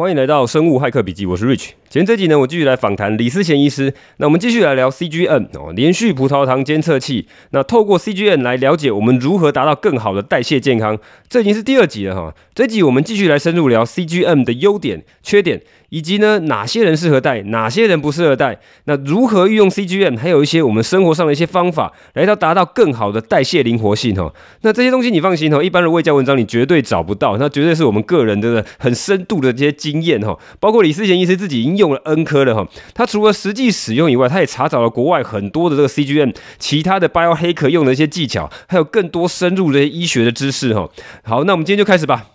欢迎来到生物骇客笔记，我是 Rich。前这集呢，我继续来访谈李思贤医师。那我们继续来聊 CGM 哦，连续葡萄糖监测器。那透过 CGM 来了解我们如何达到更好的代谢健康。这已经是第二集了哈。这集我们继续来深入聊 CGM 的优点、缺点。以及呢，哪些人适合戴，哪些人不适合戴？那如何运用 CGM？还有一些我们生活上的一些方法，来到达到更好的代谢灵活性哈。那这些东西你放心哈，一般的卫教文章你绝对找不到，那绝对是我们个人的很深度的这些经验哈。包括李思贤医师自己已经用了 N 颗了哈，他除了实际使用以外，他也查找了国外很多的这个 CGM，其他的 biohacker 用的一些技巧，还有更多深入的医学的知识哈。好，那我们今天就开始吧。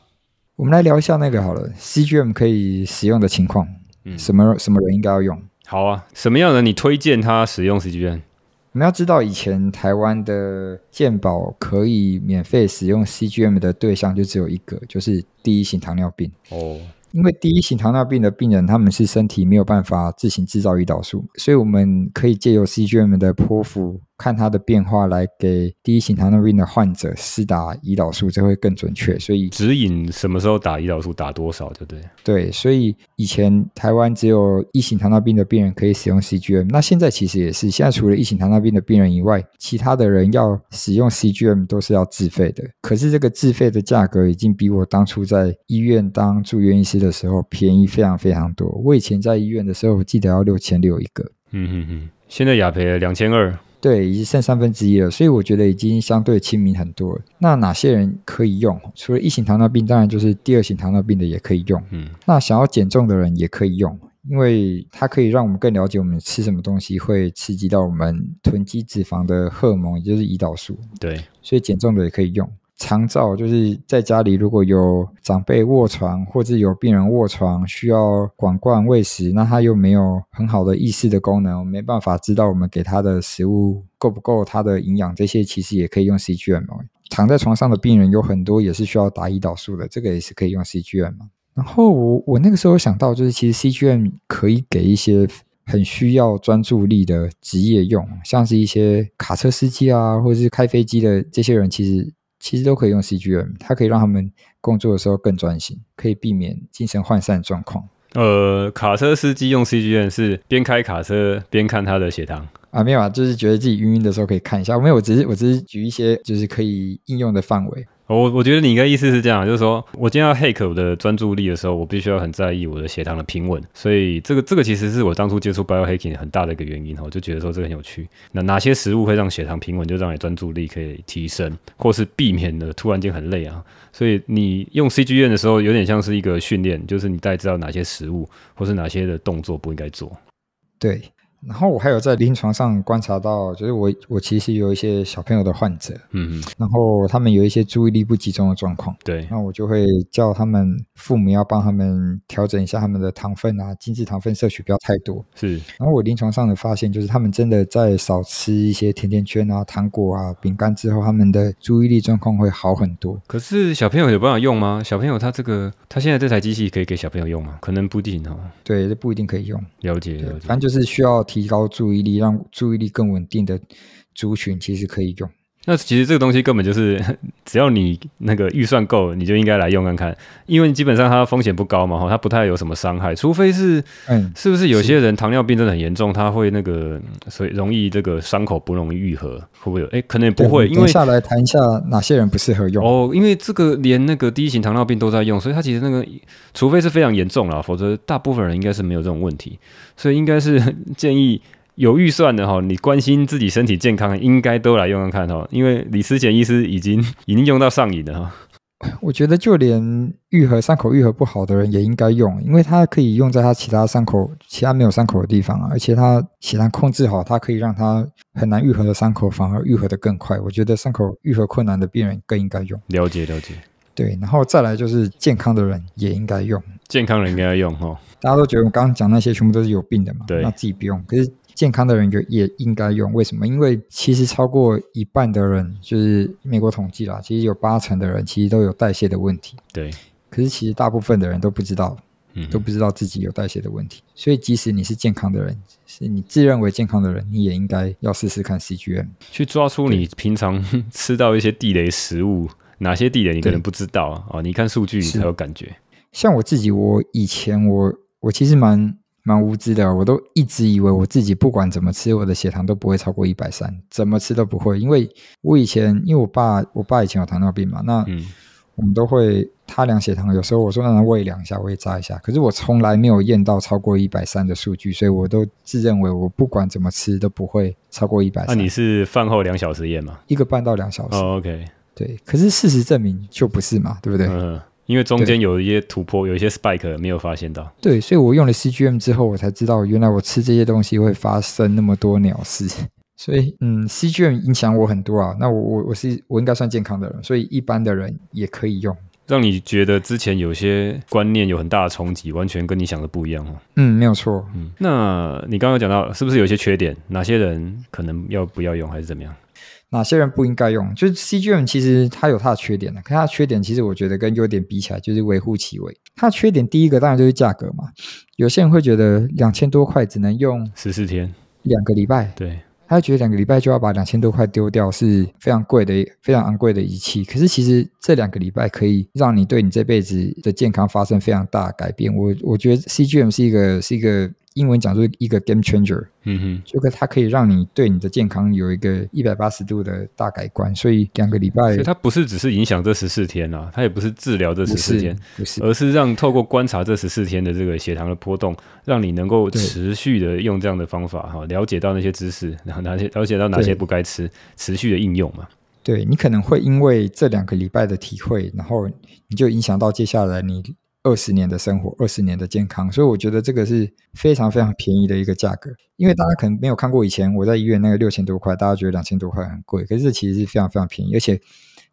我们来聊一下那个好了，CGM 可以使用的情况，嗯，什么什么人应该要用？好啊，什么样的你推荐他使用 CGM？我们要知道，以前台湾的健保可以免费使用 CGM 的对象就只有一个，就是第一型糖尿病。哦。因为第一型糖尿病的病人，他们是身体没有办法自行制造胰岛素，所以我们可以借由 CGM 的波幅，看它的变化来给第一型糖尿病的患者施打胰岛素，这会更准确。所以指引什么时候打胰岛素，打多少，对不对？对，所以以前台湾只有一型糖尿病的病人可以使用 CGM，那现在其实也是，现在除了一型糖尿病的病人以外，其他的人要使用 CGM 都是要自费的。可是这个自费的价格已经比我当初在医院当住院医师的时候便宜非常非常多。我以前在医院的时候，我记得要六千六一个。嗯哼哼，现在雅培两千二，对，已经剩三分之一了，所以我觉得已经相对亲民很多了。那哪些人可以用？除了一型糖尿病，当然就是第二型糖尿病的也可以用。嗯，那想要减重的人也可以用，因为它可以让我们更了解我们吃什么东西会刺激到我们囤积脂肪的荷尔蒙，也就是胰岛素。对，所以减重的也可以用。长照就是在家里，如果有长辈卧床，或者有病人卧床需要管灌喂食，那他又没有很好的意识的功能，没办法知道我们给他的食物够不够他的营养，这些其实也可以用 CGM。躺在床上的病人有很多也是需要打胰岛素的，这个也是可以用 CGM。然后我我那个时候想到，就是其实 CGM 可以给一些很需要专注力的职业用，像是一些卡车司机啊，或者是开飞机的这些人，其实。其实都可以用 CGM，它可以让他们工作的时候更专心，可以避免精神涣散状况。呃，卡车司机用 CGM 是边开卡车边看他的血糖啊？没有啊，就是觉得自己晕晕的时候可以看一下。没有，我只是我只是举一些就是可以应用的范围。我我觉得你应该意思是这样，就是说我今天要 hack 我的专注力的时候，我必须要很在意我的血糖的平稳。所以这个这个其实是我当初接触 biohacking 很大的一个原因哈，我就觉得说这个很有趣。那哪些食物会让血糖平稳，就让你专注力可以提升，或是避免的突然间很累啊？所以你用 CGN 的时候，有点像是一个训练，就是你大概知道哪些食物或是哪些的动作不应该做。对。然后我还有在临床上观察到，就是我我其实有一些小朋友的患者，嗯嗯，然后他们有一些注意力不集中的状况，对，那我就会叫他们父母要帮他们调整一下他们的糖分啊，精致糖分摄取不要太多，是。然后我临床上的发现就是，他们真的在少吃一些甜甜圈啊、糖果啊、饼干之后，他们的注意力状况会好很多。可是小朋友有办法用吗？小朋友他这个他现在这台机器可以给小朋友用吗？可能不一定哦。对，这不一定可以用。了解，了解。反正就是需要。提高注意力，让注意力更稳定的族群，其实可以用。那其实这个东西根本就是，只要你那个预算够，你就应该来用看看。因为基本上它风险不高嘛，哈，它不太有什么伤害，除非是，嗯，是不是有些人糖尿病真的很严重，他会那个，所以容易这个伤口不容易愈合，会不会有？哎，可能也不会。因为下来谈一下哪些人不适合用哦，因为这个连那个第一型糖尿病都在用，所以它其实那个，除非是非常严重了，否则大部分人应该是没有这种问题。所以应该是 建议有预算的哈，你关心自己身体健康，应该都来用用看哈。因为李思贤医师已经 已经用到上瘾了哈。我觉得就连愈合伤口愈合不好的人也应该用，因为它可以用在他其他伤口、其他没有伤口的地方啊。而且它血糖控制好，它可以让他很难愈合的伤口反而愈合得更快。我觉得伤口愈合困难的病人更应该用。了解了解。对，然后再来就是健康的人也应该用。健康人应该用哈。大家都觉得我刚刚讲那些全部都是有病的嘛？对，那自己不用。可是健康的人就也应该用，为什么？因为其实超过一半的人，就是美国统计啦，其实有八成的人其实都有代谢的问题。对。可是其实大部分的人都不知道，嗯，都不知道自己有代谢的问题。所以即使你是健康的人，是你自认为健康的人，你也应该要试试看 CGM，去抓出你平常吃到一些地雷食物，哪些地雷你可能不知道啊？哦，你看数据你才有感觉。像我自己，我以前我我其实蛮蛮无知的，我都一直以为我自己不管怎么吃，我的血糖都不会超过一百三，怎么吃都不会。因为我以前，因为我爸我爸以前有糖尿病嘛，那我们都会他量血糖，有时候我说让他喂量一下，我也扎一下，可是我从来没有验到超过一百三的数据，所以我都自认为我不管怎么吃都不会超过一百三。那你是饭后两小时验吗？一个半到两小时。哦，OK。对，可是事实证明就不是嘛，对不对？嗯，因为中间有一些突破，有一些 spike 没有发现到。对，所以我用了 CGM 之后，我才知道原来我吃这些东西会发生那么多鸟事。所以，嗯，CGM 影响我很多啊。那我我我是我应该算健康的人，所以一般的人也可以用。让你觉得之前有些观念有很大的冲击，完全跟你想的不一样哦。嗯，没有错。嗯，那你刚刚讲到是不是有些缺点？哪些人可能要不要用，还是怎么样？哪些人不应该用？就是 CGM 其实它有它的缺点的，可它的缺点其实我觉得跟优点比起来就是微乎其微。它的缺点第一个当然就是价格嘛，有些人会觉得两千多块只能用十四天，两个礼拜，对，他觉得两个礼拜就要把两千多块丢掉是非常贵的、非常昂贵的仪器。可是其实这两个礼拜可以让你对你这辈子的健康发生非常大的改变。我我觉得 CGM 是一个是一个。英文讲说一个 game changer，嗯哼，这个它可以让你对你的健康有一个一百八十度的大改观，所以两个礼拜，所以它不是只是影响这十四天啊，它也不是治疗这十四天，不是，而是让透过观察这十四天的这个血糖的波动，让你能够持续的用这样的方法哈，了解到那些知识，然后哪些了解到哪些不该吃，持续的应用嘛。对，你可能会因为这两个礼拜的体会，然后你就影响到接下来你。二十年的生活，二十年的健康，所以我觉得这个是非常非常便宜的一个价格。因为大家可能没有看过以前我在医院那个六千多块，大家觉得两千多块很贵，可是这其实是非常非常便宜，而且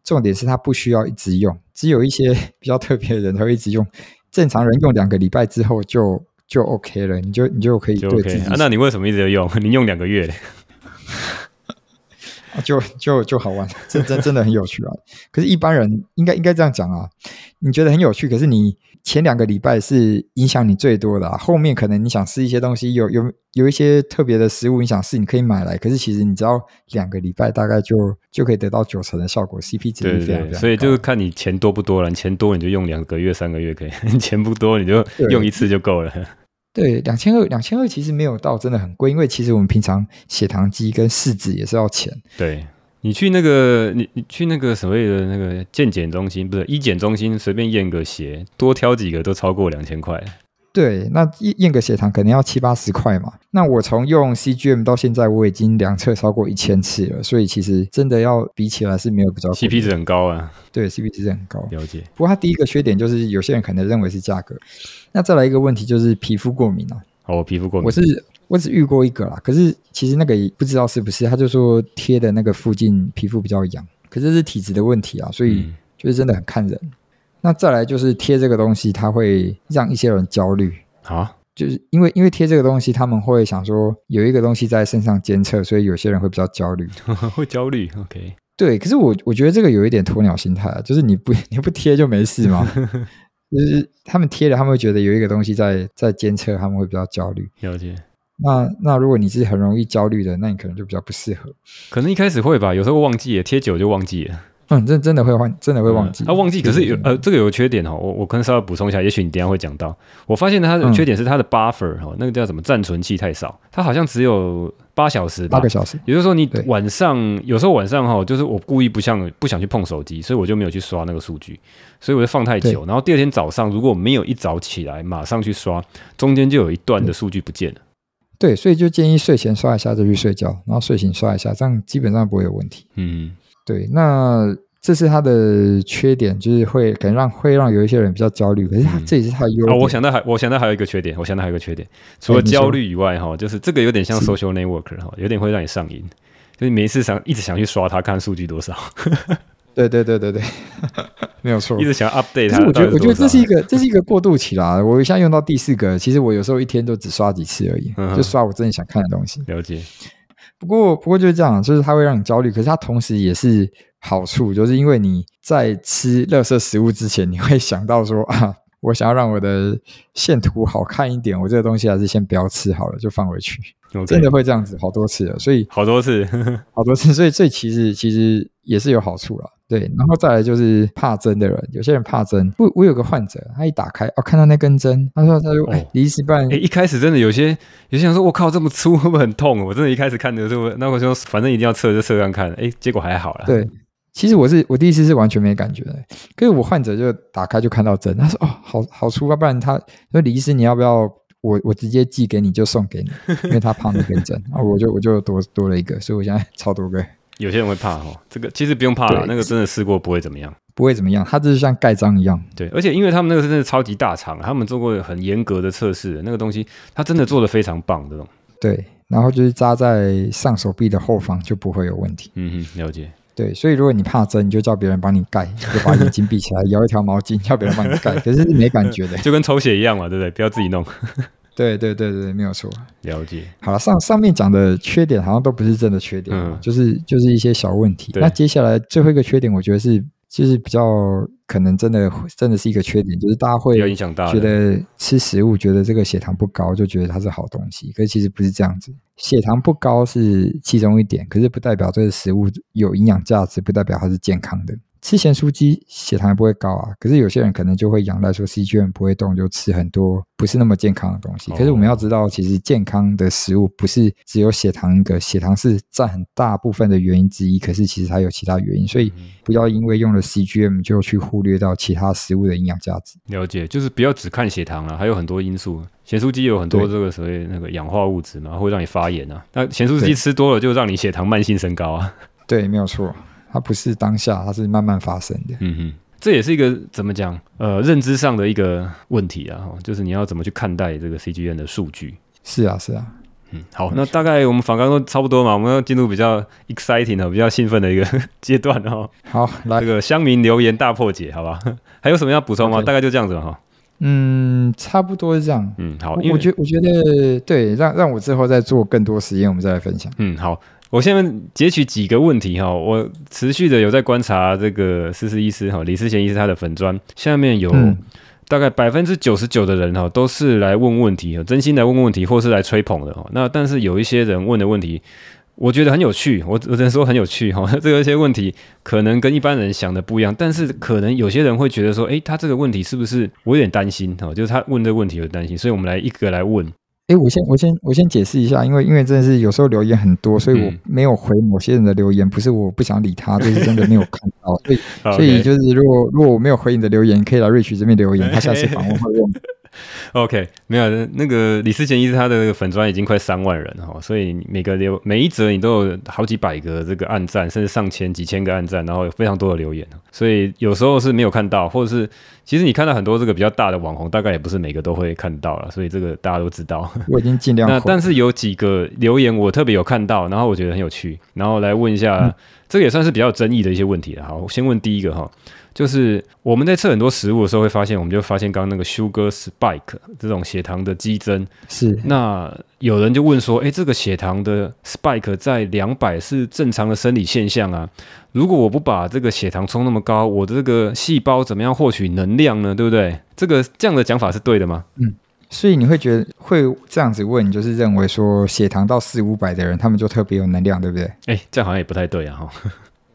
重点是它不需要一直用，只有一些 比较特别的人才会一直用。正常人用两个礼拜之后就就 OK 了，你就你就可以对自己。OK 啊，那你为什么一直用？你用两个月嘞？就就就好玩，这 真真的很有趣啊！可是，一般人应该应该这样讲啊，你觉得很有趣，可是你。前两个礼拜是影响你最多的啊，后面可能你想试一些东西，有有有一些特别的食物你想试，你可以买来。可是其实你只要两个礼拜，大概就就可以得到九成的效果，CP 值是非常非常高。所以就是看你钱多不多了，你钱多你就用两个月、三个月可以；钱不多你就用一次就够了。对，两千二，两千二其实没有到真的很贵，因为其实我们平常血糖机跟试纸也是要钱。对。你去那个，你你去那个所谓的那个健检中心，不是医检中心，随便验个血，多挑几个都超过两千块。对，那验验个血糖可能要七八十块嘛。那我从用 CGM 到现在，我已经量测超过一千次了，所以其实真的要比起来是没有比较。CP 值很高啊。对，CP 值很高。了解。不过它第一个缺点就是有些人可能认为是价格。那再来一个问题就是皮肤过敏啊。哦，皮肤过敏。我是。我只遇过一个啦，可是其实那个也不知道是不是，他就说贴的那个附近皮肤比较痒，可是是体质的问题啊，所以就是真的很看人。嗯、那再来就是贴这个东西，它会让一些人焦虑啊，就是因为因为贴这个东西，他们会想说有一个东西在身上监测，所以有些人会比较焦虑，会焦虑。OK，对，可是我我觉得这个有一点鸵鸟心态啊，就是你不 你不贴就没事吗？就是他们贴了，他们会觉得有一个东西在在监测，他们会比较焦虑。了解。那那如果你是很容易焦虑的，那你可能就比较不适合。可能一开始会吧，有时候忘记了，贴久就忘记了。嗯，真真的会忘，真的会忘记。他、嗯啊、忘记，可是有呃，这个有个缺点哦。我我可能稍微补充一下，也许你等一下会讲到。我发现它的缺点是它的 buffer 哈、嗯，那个叫什么暂存器太少，它好像只有八小时，八个小时。也就是说，你晚上有时候晚上哈，就是我故意不想不想去碰手机，所以我就没有去刷那个数据，所以我就放太久。然后第二天早上，如果我没有一早起来马上去刷，中间就有一段的数据不见了。对，所以就建议睡前刷一下再去睡觉，然后睡醒刷一下，这样基本上不会有问题。嗯，对，那这是它的缺点，就是会可能让会让有一些人比较焦虑，可是它这也是它的优点。哦，我想到还我想到还有一个缺点，我想到还有一个缺点，除了焦虑以外，哈、欸，就是这个有点像 social network 哈，有点会让你上瘾，就是每一次想一直想去刷它，看数据多少。对对对对对，没有错。一直想要 update 它。我觉得，我觉得这是一个，这是一个过渡期啦。我现在用到第四个，其实我有时候一天都只刷几次而已，嗯、就刷我真的想看的东西。了解。不过，不过就是这样，就是它会让你焦虑，可是它同时也是好处，就是因为你在吃垃圾食物之前，你会想到说啊，我想要让我的线图好看一点，我这个东西还是先不要吃好了，就放回去。真的会这样子好多次了，所以好多次，好多次，所以这其实其实也是有好处了。对，然后再来就是怕针的人，有些人怕针。我我有个患者，他一打开哦，看到那根针，他说他说哎，李医师办，哎，一开始真的有些有些人说，我靠，这么粗会不会很痛？我真的一开始看的时候，那我说反正一定要测就测看看，哎，结果还好了。对，其实我是我第一次是完全没感觉的，可是我患者就打开就看到针，他说哦，好好粗，啊不然他说李医师你要不要我我直接寄给你就送给你，因为他怕那根针啊，我就我就多多了一个，所以我现在超多个。有些人会怕哦，这个其实不用怕了，那个真的试过不会怎么样，不会怎么样，它就是像盖章一样。对，而且因为他们那个是真的超级大厂，他们做过很严格的测试，那个东西它真的做的非常棒，这种。对，然后就是扎在上手臂的后方就不会有问题。嗯哼，了解。对，所以如果你怕针，你就叫别人帮你盖，就把眼睛闭起来，摇一条毛巾，叫别人帮你盖，可是是没感觉的，就跟抽血一样嘛，对不对？不要自己弄。对对对对，没有错。了解。好了，上上面讲的缺点好像都不是真的缺点，嗯、就是就是一些小问题。那接下来最后一个缺点，我觉得是就是比较可能真的真的是一个缺点，就是大家会觉得吃食物觉得这个血糖不高，就觉得它是好东西，可是其实不是这样子。血糖不高是其中一点，可是不代表这个食物有营养价值，不代表它是健康的。吃咸酥鸡血糖也不会高啊，可是有些人可能就会仰赖说 CGM 不会动，就吃很多不是那么健康的东西。可是我们要知道，其实健康的食物不是只有血糖一个，血糖是占很大部分的原因之一。可是其实还有其他原因，所以不要因为用了 CGM 就去忽略到其他食物的营养价值。了解，就是不要只看血糖了，还有很多因素。咸酥鸡有很多这个所谓那个氧化物质嘛，会让你发炎啊。那咸酥鸡吃多了就让你血糖慢性升高啊。对，没有错。它不是当下，它是慢慢发生的。嗯哼，这也是一个怎么讲？呃，认知上的一个问题啊，就是你要怎么去看待这个 CGN 的数据？是啊，是啊。嗯，好，那大概我们访刚都差不多嘛，我们要进入比较 exciting 的、比较兴奋的一个 阶段哦。好，来这个乡民留言大破解，好吧？还有什么要补充吗？Okay. 大概就这样子哈。嗯，差不多是这样。嗯，好，我觉我觉得对，让让我之后再做更多实验，我们再来分享。嗯，好。我下面截取几个问题哈，我持续的有在观察这个思思医师哈，李思贤医师他的粉砖下面有大概百分之九十九的人哈，都是来问问题，真心来问问题，或是来吹捧的哈。那但是有一些人问的问题，我觉得很有趣，我我只能说很有趣哈。这个一些问题可能跟一般人想的不一样，但是可能有些人会觉得说，诶，他这个问题是不是我有点担心哈？就是他问这个问题有点担心，所以我们来一个来问。哎，我先我先我先解释一下，因为因为真的是有时候留言很多，所以我没有回某些人的留言，不是我不想理他，就是真的没有看到，所以 所以就是如果如果我没有回你的留言，可以来 Rich 这边留言，他下次访问会问。OK，没有那个李思贤医师他的粉砖已经快三万人哈，所以每个留每一则你都有好几百个这个暗赞，甚至上千几千个暗赞，然后有非常多的留言，所以有时候是没有看到，或者是其实你看到很多这个比较大的网红，大概也不是每个都会看到了，所以这个大家都知道。我已经尽量。那但是有几个留言我特别有看到，然后我觉得很有趣，然后来问一下，嗯、这个也算是比较争议的一些问题了。好，我先问第一个哈。就是我们在测很多食物的时候，会发现，我们就发现刚刚那个 sugar spike 这种血糖的激增。是。那有人就问说，诶，这个血糖的 spike 在两百是正常的生理现象啊？如果我不把这个血糖冲那么高，我的这个细胞怎么样获取能量呢？对不对？这个这样的讲法是对的吗？嗯。所以你会觉得会这样子问，就是认为说血糖到四五百的人，他们就特别有能量，对不对？诶，这样好像也不太对啊，哈。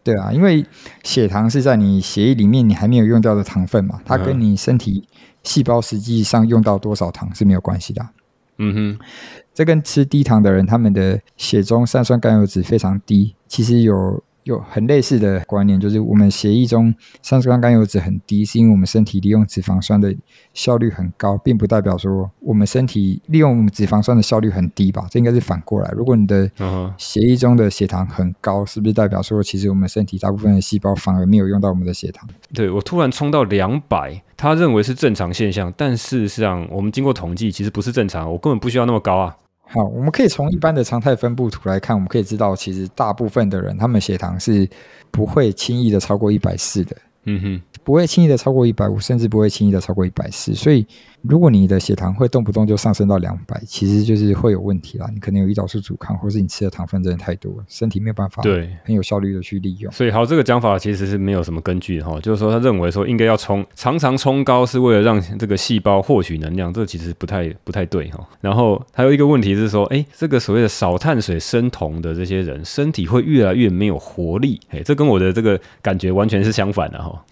对啊，因为血糖是在你血液里面你还没有用掉的糖分嘛，它跟你身体细胞实际上用到多少糖是没有关系的。嗯哼，这跟吃低糖的人，他们的血中三酸甘油脂非常低，其实有。有很类似的观念，就是我们血液中三酸甘油脂很低，是因为我们身体利用脂肪酸的效率很高，并不代表说我们身体利用脂肪酸的效率很低吧？这应该是反过来。如果你的血液中的血糖很高，是不是代表说其实我们身体大部分的细胞反而没有用到我们的血糖？对，我突然冲到两百，他认为是正常现象，但事实上我们经过统计，其实不是正常，我根本不需要那么高啊。好，我们可以从一般的常态分布图来看，我们可以知道，其实大部分的人，他们血糖是不会轻易的超过一百四的。嗯哼，不会轻易的超过一百五，甚至不会轻易的超过一百四。所以，如果你的血糖会动不动就上升到两百，其实就是会有问题啦。你可能有胰岛素阻抗，或是你吃的糖分真的太多，身体没有办法对很有效率的去利用。所以好，这个讲法其实是没有什么根据的哈，就是说他认为说应该要冲常常冲高是为了让这个细胞获取能量，这其实不太不太对哈。然后还有一个问题是说，哎，这个所谓的少碳水生酮的这些人，身体会越来越没有活力，哎，这跟我的这个感觉完全是相反的哈。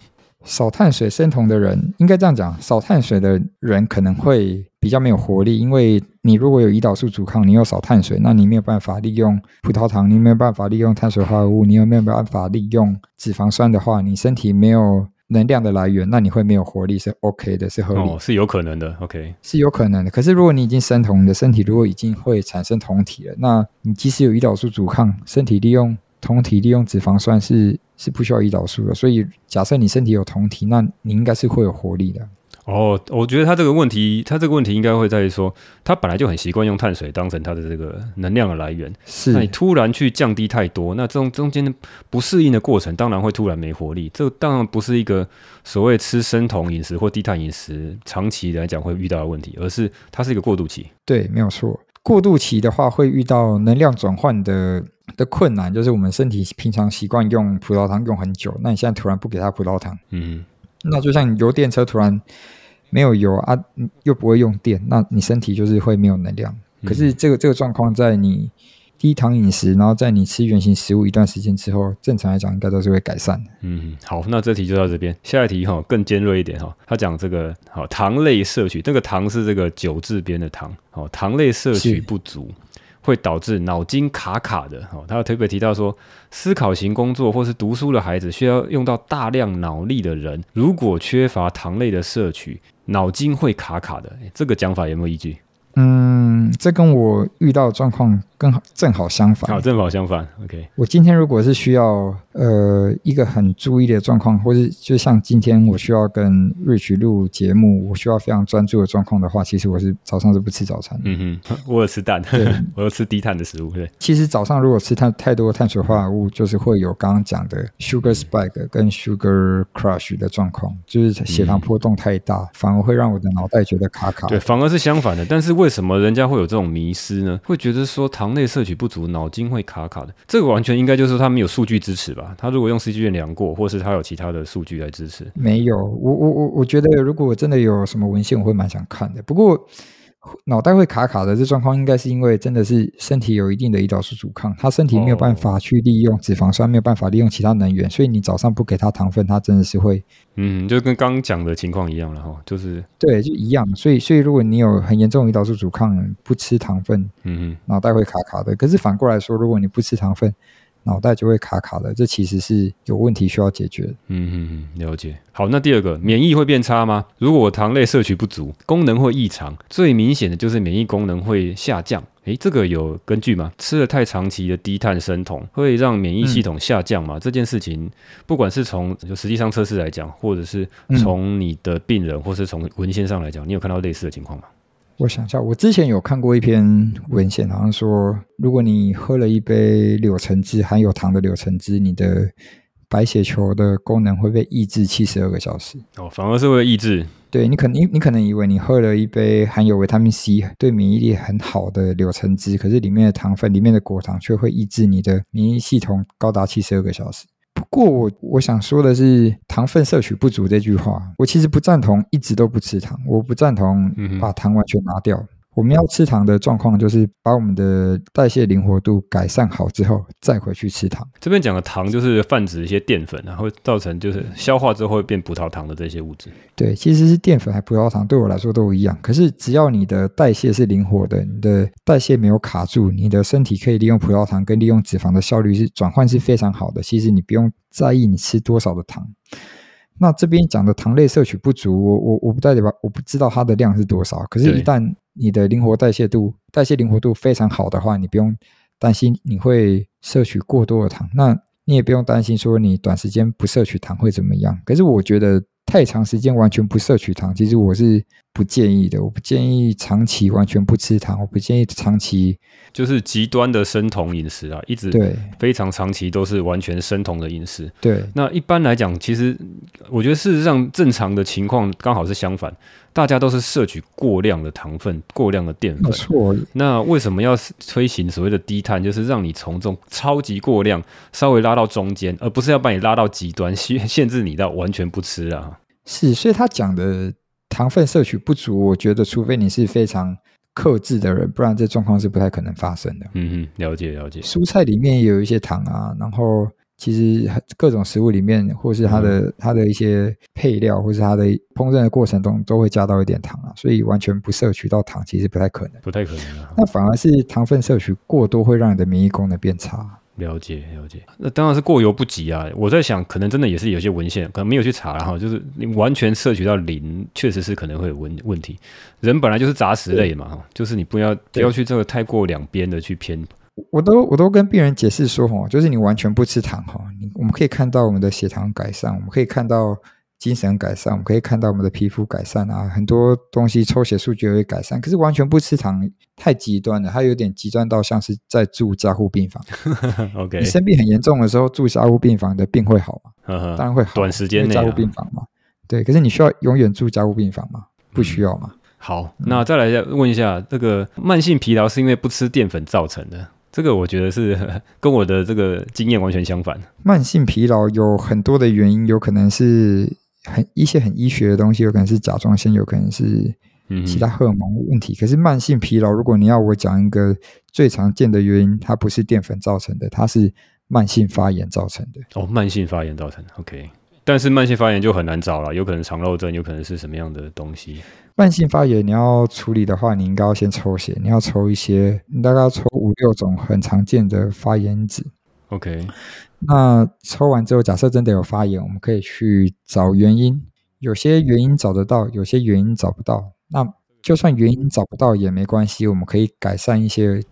少碳水生酮的人，应该这样讲，少碳水的人可能会比较没有活力，因为你如果有胰岛素阻抗，你又少碳水，那你没有办法利用葡萄糖，你没有办法利用碳水化合物，你又没有办法利用脂肪酸的话，你身体没有能量的来源，那你会没有活力，是 OK 的，是合理的，哦，是有可能的，OK，是有可能的。可是如果你已经生酮，你的身体如果已经会产生酮体了，那你即使有胰岛素阻抗，身体利用酮体利用脂肪酸是。是不需要胰岛素的，所以假设你身体有酮体，那你应该是会有活力的。哦，我觉得他这个问题，他这个问题应该会在于说，他本来就很习惯用碳水当成他的这个能量的来源，是。那你突然去降低太多，那这种中间的不适应的过程，当然会突然没活力。这当然不是一个所谓吃生酮饮食或低碳饮食长期来讲会遇到的问题，而是它是一个过渡期。对，没有错。过渡期的话，会遇到能量转换的的困难，就是我们身体平常习惯用葡萄糖用很久，那你现在突然不给它葡萄糖，嗯，那就像你油电车突然没有油啊，又不会用电，那你身体就是会没有能量。可是这个这个状况在你。低糖饮食，然后在你吃原型食物一段时间之后，正常来讲应该都是会改善的。嗯，好，那这题就到这边。下一题哈更尖锐一点哈，他讲这个好糖类摄取，这个糖是这个九字边的糖，好，糖类摄取不足会导致脑筋卡卡的。哦，他特别提到说，思考型工作或是读书的孩子需要用到大量脑力的人，如果缺乏糖类的摄取，脑筋会卡卡的。这个讲法有没有依据？嗯，这跟我遇到的状况更好，正好相反。好，正好相反。OK，我今天如果是需要呃一个很注意的状况，或是就像今天我需要跟 Rich 录节目，我需要非常专注的状况的话，其实我是早上是不吃早餐的。嗯哼，我有吃蛋，我有吃低碳的食物。对，其实早上如果吃太太多碳水化合物，就是会有刚刚讲的 sugar spike 跟 sugar crash 的状况，就是血糖波动太大，嗯、反而会让我的脑袋觉得卡卡。对，反而是相反的。但是为为什么人家会有这种迷失呢？会觉得说糖类摄取不足，脑筋会卡卡的。这个完全应该就是他们有数据支持吧？他如果用 CGM 量过，或是他有其他的数据来支持，没有。我我我我觉得，如果真的有什么文献，我会蛮想看的。不过。脑袋会卡卡的这状况，应该是因为真的是身体有一定的胰岛素阻抗，他身体没有办法去利用脂肪酸，没有办法利用其他能源，所以你早上不给他糖分，他真的是会，嗯，就跟刚刚讲的情况一样了哈，就是对，就一样。所以，所以如果你有很严重的胰岛素阻抗，不吃糖分，嗯嗯，脑袋会卡卡的。可是反过来说，如果你不吃糖分，脑袋就会卡卡的，这其实是有问题需要解决。嗯嗯嗯，了解。好，那第二个，免疫会变差吗？如果我糖类摄取不足，功能会异常，最明显的就是免疫功能会下降。诶，这个有根据吗？吃了太长期的低碳生酮，会让免疫系统下降吗？嗯、这件事情，不管是从就实际上测试来讲，或者是从你的病人，或是从文献上来讲，你有看到类似的情况吗？我想一下，我之前有看过一篇文献，好像说，如果你喝了一杯柳橙汁，含有糖的柳橙汁，你的白血球的功能会被抑制七十二个小时。哦，反而是会抑制。对，你可能你你可能以为你喝了一杯含有维他命 C、对免疫力很好的柳橙汁，可是里面的糖分、里面的果糖却会抑制你的免疫系统高达七十二个小时。不过我我想说的是，糖分摄取不足这句话，我其实不赞同一直都不吃糖，我不赞同把糖完全拿掉。我们要吃糖的状况，就是把我们的代谢灵活度改善好之后，再回去吃糖。这边讲的糖就是泛指一些淀粉，然后造成就是消化之后会变葡萄糖的这些物质。对，其实是淀粉还葡萄糖，对我来说都一样。可是只要你的代谢是灵活的，你的代谢没有卡住，你的身体可以利用葡萄糖跟利用脂肪的效率是转换是非常好的。其实你不用在意你吃多少的糖。那这边讲的糖类摄取不足，我我我不代表我不知道它的量是多少。可是，一旦你的灵活代谢度、代谢灵活度非常好的话，你不用担心你会摄取过多的糖。那你也不用担心说你短时间不摄取糖会怎么样。可是我觉得太长时间完全不摄取糖，其实我是不建议的。我不建议长期完全不吃糖，我不建议长期就是极端的生酮饮食啊，一直对非常长期都是完全生酮的饮食。对，那一般来讲，其实我觉得事实上正常的情况刚好是相反。大家都是摄取过量的糖分、过量的淀粉。没错。那为什么要推行所谓的低碳？就是让你从这种超级过量稍微拉到中间，而不是要把你拉到极端，限限制你到完全不吃啊。是，所以他讲的糖分摄取不足，我觉得除非你是非常克制的人，不然这状况是不太可能发生的。嗯嗯，了解了解。蔬菜里面也有一些糖啊，然后。其实各种食物里面，或是它的、嗯、它的一些配料，或是它的烹饪的过程中，都会加到一点糖啊，所以完全不摄取到糖，其实不太可能，不太可能啊。那反而是糖分摄取过多，会让你的免疫功能变差。了解了解，那当然是过犹不及啊。我在想，可能真的也是有些文献，可能没有去查哈，就是你完全摄取到零，确实是可能会有问问题。人本来就是杂食类嘛，就是你不要不要去这个太过两边的去偏。我都我都跟病人解释说，哈，就是你完全不吃糖，哈，你我们可以看到我们的血糖改善，我们可以看到精神改善，我们可以看到我们的皮肤改善啊，很多东西抽血数据也会改善。可是完全不吃糖太极端了，它有点极端到像是在住加护病房。OK，你生病很严重的时候住加护病房的病会好吗？当然会好，短时间内加护病房嘛。对，可是你需要永远住加护病房吗？不需要嘛。好，那再来问一下，这个慢性疲劳是因为不吃淀粉造成的？这个我觉得是 跟我的这个经验完全相反。慢性疲劳有很多的原因，有可能是很一些很医学的东西，有可能是甲状腺，有可能是其他荷尔蒙问题。可是慢性疲劳，如果你要我讲一个最常见的原因，它不是淀粉造成的，它是慢性发炎造成的。哦，慢性发炎造成的，OK。但是慢性发炎就很难找了，有可能肠漏症，有可能是什么样的东西？慢性发炎你要处理的话，你应该要先抽血，你要抽一些，你大概要抽五六种很常见的发炎指。OK，那抽完之后，假设真的有发炎，我们可以去找原因。有些原因找得到，有些原因找不到。那就算原因找不到也没关系，我们可以改善一些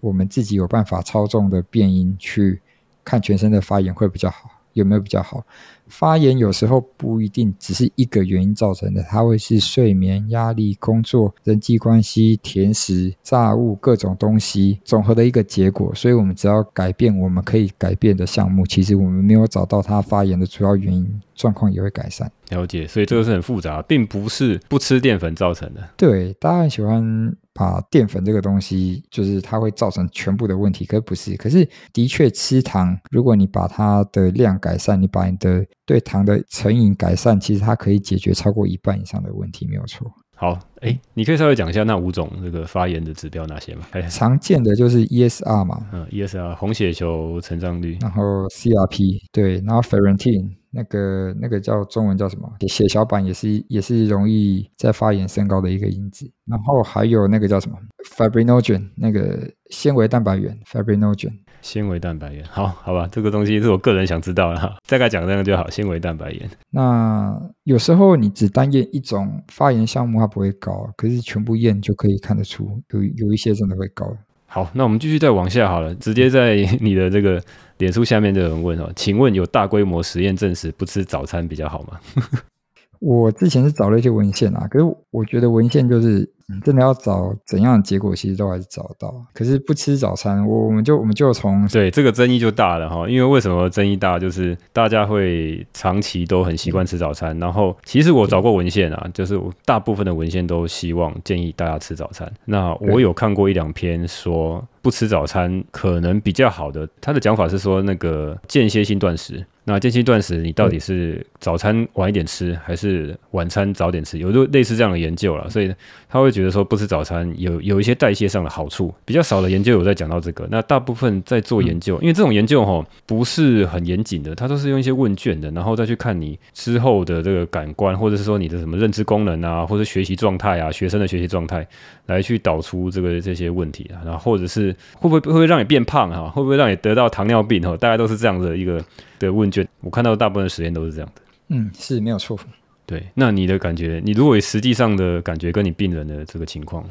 我们自己有办法操纵的变音，去看全身的发炎会比较好，有没有比较好？发炎有时候不一定只是一个原因造成的，它会是睡眠、压力、工作、人际关系、甜食、炸物各种东西总和的一个结果。所以，我们只要改变我们可以改变的项目，其实我们没有找到它发炎的主要原因，状况也会改善。了解，所以这个是很复杂，并不是不吃淀粉造成的。对，大家很喜欢。把淀粉这个东西，就是它会造成全部的问题，可不是。可是的确吃糖，如果你把它的量改善，你把你的对糖的成瘾改善，其实它可以解决超过一半以上的问题，没有错。好，哎，你可以稍微讲一下那五种这个发炎的指标哪些吗？常见的就是 ESR 嘛，嗯，ESR 红血球成长率，然后 CRP 对，然后 Ferritin。那个那个叫中文叫什么？血小板也是也是容易在发炎升高的一个因子。然后还有那个叫什么？Fibrinogen，那个纤维蛋白原。Fibrinogen，纤维蛋白原。好，好吧，这个东西是我个人想知道的哈。大概讲这样就好。纤维蛋白原。那有时候你只单验一种发炎项目，它不会高，可是全部验就可以看得出有有一些真的会高。好，那我们继续再往下好了，直接在你的这个。脸书下面就有人问哦，请问有大规模实验证实不吃早餐比较好吗？我之前是找了一些文献啊，可是我觉得文献就是。真的要找怎样的结果，其实都还是找到。可是不吃早餐，我我们就我们就从对这个争议就大了哈。因为为什么争议大？就是大家会长期都很习惯吃早餐，然后其实我找过文献啊，就是大部分的文献都希望建议大家吃早餐。那我有看过一两篇说不吃早餐可能比较好的，他的讲法是说那个间歇性断食。那间歇断食，你到底是早餐晚一点吃，还是晚餐早点吃？有类似这样的研究了，所以他会觉得说不吃早餐有有一些代谢上的好处。比较少的研究有在讲到这个。那大部分在做研究，因为这种研究哈不是很严谨的，它都是用一些问卷的，然后再去看你之后的这个感官，或者是说你的什么认知功能啊，或者学习状态啊，学生的学习状态，来去导出这个这些问题啊，然后或者是会不会会不会让你变胖哈，会不会让你得到糖尿病哈，大概都是这样的一个。的问卷，我看到大部分的实验都是这样的。嗯，是没有错。对，那你的感觉，你如果实际上的感觉跟你病人的这个情况，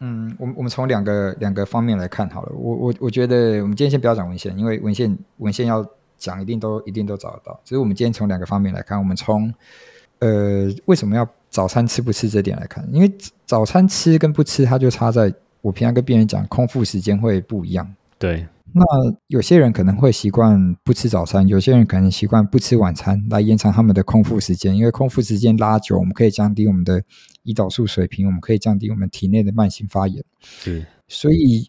嗯，我们我们从两个两个方面来看好了。我我我觉得，我们今天先不要讲文献，因为文献文献要讲，一定都一定都找得到。只是我们今天从两个方面来看，我们从呃为什么要早餐吃不吃这点来看，因为早餐吃跟不吃，它就差在我平常跟病人讲，空腹时间会不一样。对，那有些人可能会习惯不吃早餐，有些人可能习惯不吃晚餐，来延长他们的空腹时间。因为空腹时间拉久，我们可以降低我们的胰岛素水平，我们可以降低我们体内的慢性发炎。是，所以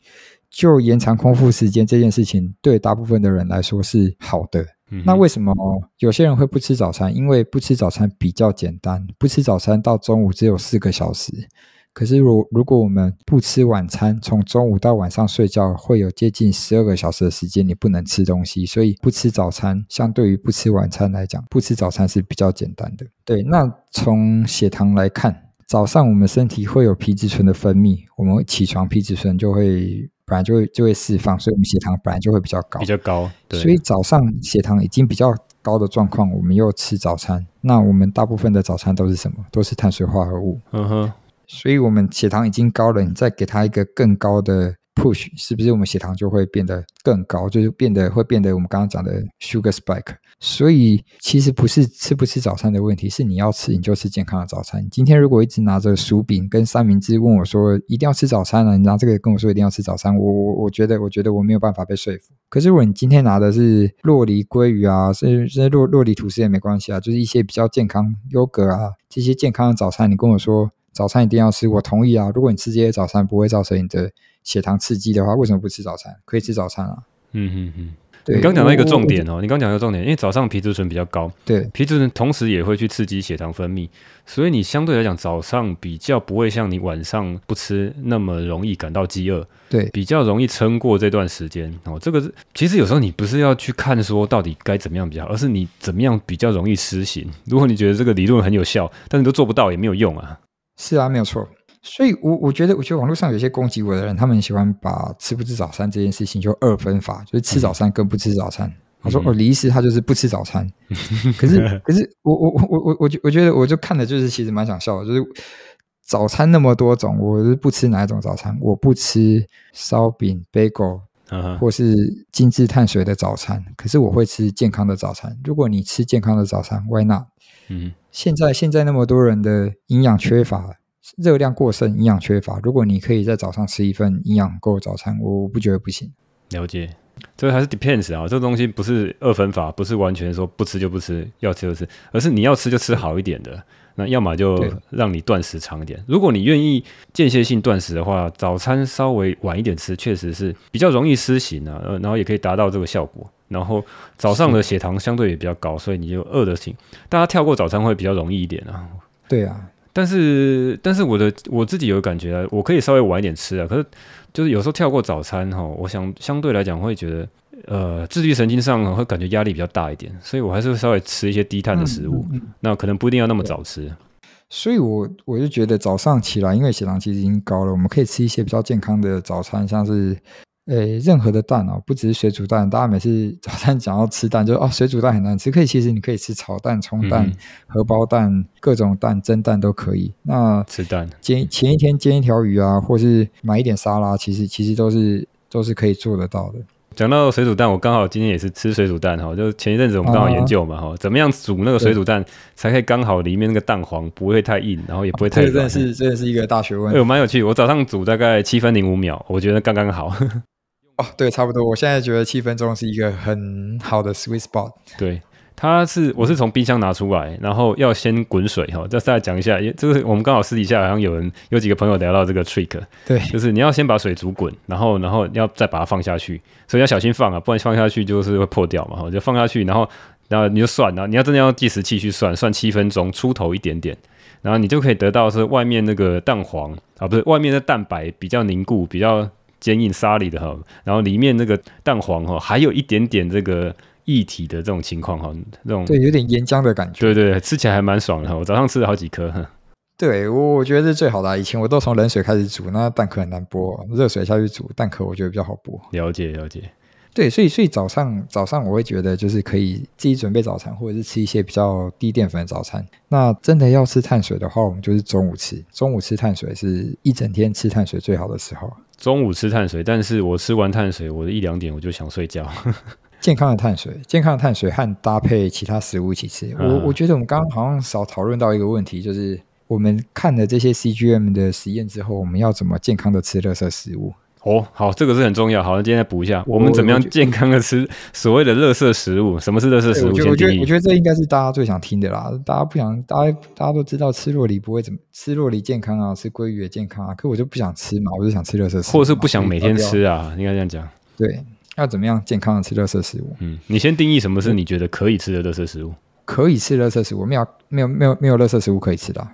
就延长空腹时间这件事情，对大部分的人来说是好的。嗯、那为什么有些人会不吃早餐？因为不吃早餐比较简单，不吃早餐到中午只有四个小时。可是如如果我们不吃晚餐，从中午到晚上睡觉会有接近十二个小时的时间，你不能吃东西。所以不吃早餐，相对于不吃晚餐来讲，不吃早餐是比较简单的。对，那从血糖来看，早上我们身体会有皮质醇的分泌，我们起床皮质醇就会。本来就会就会释放，所以我们血糖本来就会比较高，比较高。对。所以早上血糖已经比较高的状况，我们又吃早餐，那我们大部分的早餐都是什么？都是碳水化合物。嗯哼。所以我们血糖已经高了，你再给它一个更高的。push 是不是我们血糖就会变得更高，就是变得会变得我们刚刚讲的 sugar spike。所以其实不是吃不吃早餐的问题，是你要吃你就吃健康的早餐。今天如果一直拿着薯饼跟三明治问我说一定要吃早餐了，啊，你拿这个跟我说一定要吃早餐，我我我觉得我觉得我没有办法被说服。可是如果你今天拿的是洛梨鲑鱼啊，甚至洛洛梨吐司也没关系啊，就是一些比较健康优格啊这些健康的早餐，你跟我说早餐一定要吃，我同意啊。如果你吃这些早餐不会造成你的血糖刺激的话，为什么不吃早餐？可以吃早餐啊。嗯嗯嗯。对，你刚讲到一个重点哦，你刚讲一个重点，因为早上皮质醇比较高，对，皮质醇同时也会去刺激血糖分泌，所以你相对来讲早上比较不会像你晚上不吃那么容易感到饥饿，对，比较容易撑过这段时间哦。这个是其实有时候你不是要去看说到底该怎么样比较好，而是你怎么样比较容易施行。如果你觉得这个理论很有效，但你都做不到也没有用啊。是啊，没有错。所以我，我我觉得，我觉得网络上有些攻击我的人，他们喜欢把吃不吃早餐这件事情就二分法，就是吃早餐跟不吃早餐。他、嗯、说：“哦，李医师他就是不吃早餐。嗯”可是，可是我我我我我觉我觉得，我就看的就是其实蛮想笑的，就是早餐那么多种，我是不吃哪一种早餐？我不吃烧饼、bagel，或是精致碳水的早餐。可是我会吃健康的早餐。如果你吃健康的早餐，Why not？嗯，现在现在那么多人的营养缺乏。热量过剩，营养缺乏。如果你可以在早上吃一份营养够的早餐，我不觉得不行。了解，这个还是 depends 啊，这个东西不是二分法，不是完全说不吃就不吃，要吃就吃，而是你要吃就吃好一点的。那要么就让你断食长一点。如果你愿意间歇性断食的话，早餐稍微晚一点吃，确实是比较容易施行啊，然后也可以达到这个效果。然后早上的血糖相对也比较高，所以你就饿得醒。大家跳过早餐会比较容易一点啊。对啊。但是，但是我的我自己有感觉啊，我可以稍微晚一点吃啊。可是，就是有时候跳过早餐哈，我想相对来讲会觉得，呃，自律神经上会感觉压力比较大一点，所以我还是会稍微吃一些低碳的食物。嗯嗯嗯、那可能不一定要那么早吃。所以我我就觉得早上起来，因为血糖其实已经高了，我们可以吃一些比较健康的早餐，像是。诶，任何的蛋哦，不只是水煮蛋。大家每次早餐讲要吃蛋，就哦，水煮蛋很难吃。可以，其实你可以吃炒蛋、葱蛋、荷包蛋，各种蛋、蒸蛋都可以。那吃蛋煎前一天煎一条鱼啊，或是买一点沙拉，其实其实都是都是可以做得到的。讲到水煮蛋，我刚好今天也是吃水煮蛋哈，就前一阵子我们刚好研究嘛哈，怎么样煮那个水煮蛋才可以刚好里面那个蛋黄不会太硬，然后也不会太软。这真的是这是一个大学问。哎，蛮有趣。我早上煮大概七分零五秒，我觉得刚刚好。哦，对，差不多。我现在觉得七分钟是一个很好的 sweet spot。对，它是我是从冰箱拿出来，然后要先滚水哈。再再讲一下，这个我们刚好私底下好像有人有几个朋友聊到这个 trick。对，就是你要先把水煮滚，然后然后要再把它放下去，所以要小心放啊，不然放下去就是会破掉嘛。哈，就放下去，然后然后你就算，然后你要真的要计时器去算，算七分钟出头一点点，然后你就可以得到是外面那个蛋黄啊，不是外面的蛋白比较凝固，比较。坚硬沙粒的哈，然后里面那个蛋黄哈，还有一点点这个液体的这种情况哈，那种对，有点岩浆的感觉，对对对，吃起来还蛮爽的哈。我早上吃了好几颗，对我我觉得是最好的啊。以前我都从冷水开始煮，那蛋壳很难剥，热水下去煮蛋壳，我觉得比较好剥。了解了解，对，所以所以早上早上我会觉得就是可以自己准备早餐，或者是吃一些比较低淀粉的早餐。那真的要吃碳水的话，我们就是中午吃，中午吃碳水是一整天吃碳水最好的时候。中午吃碳水，但是我吃完碳水，我的一两点我就想睡觉。健康的碳水，健康的碳水和搭配其他食物一起吃。嗯、我我觉得我们刚刚好像少讨论到一个问题，就是我们看了这些 CGM 的实验之后，我们要怎么健康的吃垃圾食物？哦，好，这个是很重要。好，那今天再补一下，我们怎么样健康的吃所谓的垃圾食物？什么是垃圾食物？我觉得，我觉得，我觉得这应该是大家最想听的啦。大家不想，大家大家都知道吃洛梨不会怎么吃洛梨健康啊，吃鲑鱼也健康啊。可我就不想吃嘛，我就想吃垃圾食物，或者是不想每天吃啊，应该这样讲。对，要怎么样健康的吃垃圾食物？嗯，你先定义什么是你觉得可以吃的垃圾食物。可以吃垃圾食物，没有没有没有没有垃圾食物可以吃的啊。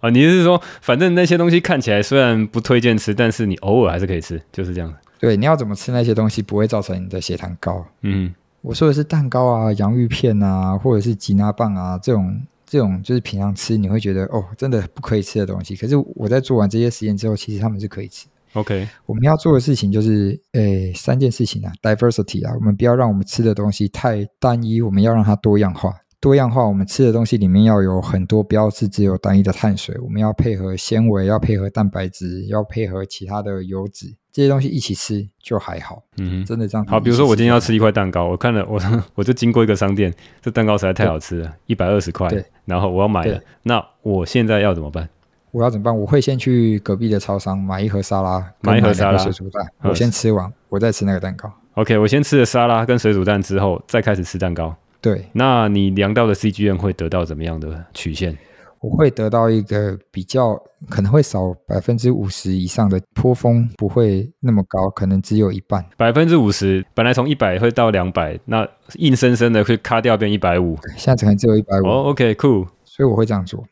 啊，你是说，反正那些东西看起来虽然不推荐吃，但是你偶尔还是可以吃，就是这样。对，你要怎么吃那些东西不会造成你的血糖高？嗯，我说的是蛋糕啊、洋芋片啊，或者是吉拿棒啊这种这种，就是平常吃你会觉得哦，真的不可以吃的东西。可是我在做完这些实验之后，其实他们是可以吃。OK，我们要做的事情就是，诶，三件事情啊，diversity 啊，我们不要让我们吃的东西太单一，我们要让它多样化。多样化，我们吃的东西里面要有很多，不要是只有单一的碳水。我们要配合纤维，要配合蛋白质，要配合其他的油脂，这些东西一起吃就还好。嗯哼，真的这样。好，比如说我今天要吃一块蛋糕，我看了我 我就经过一个商店，这蛋糕实在太好吃了，一百二十块。对，然后我要买了，那我现在要怎么办？我要怎么办？我会先去隔壁的超商买一盒沙拉，买一盒沙拉水煮蛋，我先吃完，我再吃那个蛋糕。OK，我先吃了沙拉跟水煮蛋之后，再开始吃蛋糕。对，那你量到的 CGM 会得到怎么样的曲线？我会得到一个比较可能会少百分之五十以上的坡峰，不会那么高，可能只有一半。百分之五十，本来从一百会到两百，那硬生生的会卡掉变一百五，现在可能只有一百五。哦，OK，cool。所以我会这样做。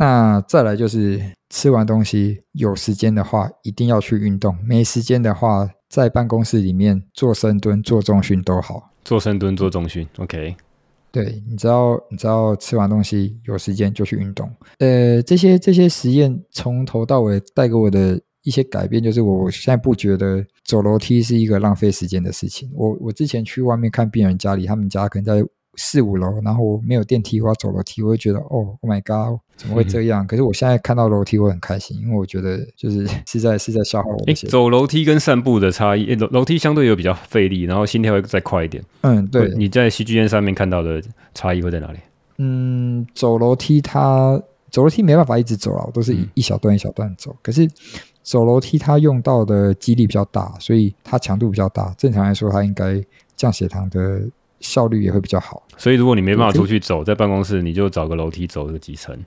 那再来就是吃完东西有时间的话，一定要去运动；没时间的话，在办公室里面做深蹲、做重训都好。做深蹲、做重训，OK。对，你知道，你知道吃完东西有时间就去运动。呃，这些这些实验从头到尾带给我的一些改变，就是我现在不觉得走楼梯是一个浪费时间的事情。我我之前去外面看病人家里，他们家可能在。四五楼，然后我没有电梯，我要走楼梯，我会觉得哦，Oh my God，怎么会这样？嗯、可是我现在看到楼梯，我很开心，因为我觉得就是是在是在消耗我。诶，走楼梯跟散步的差异，楼楼梯相对有比较费力，然后心跳会再快一点。嗯，对。你在戏剧院上面看到的差异会在哪里？嗯，走楼梯它走楼梯没办法一直走啊，我都是一一小段一小段走。嗯、可是走楼梯它用到的肌力比较大，所以它强度比较大。正常来说，它应该降血糖的。效率也会比较好，所以如果你没办法出去走，在办公室你就找个楼梯走个几层，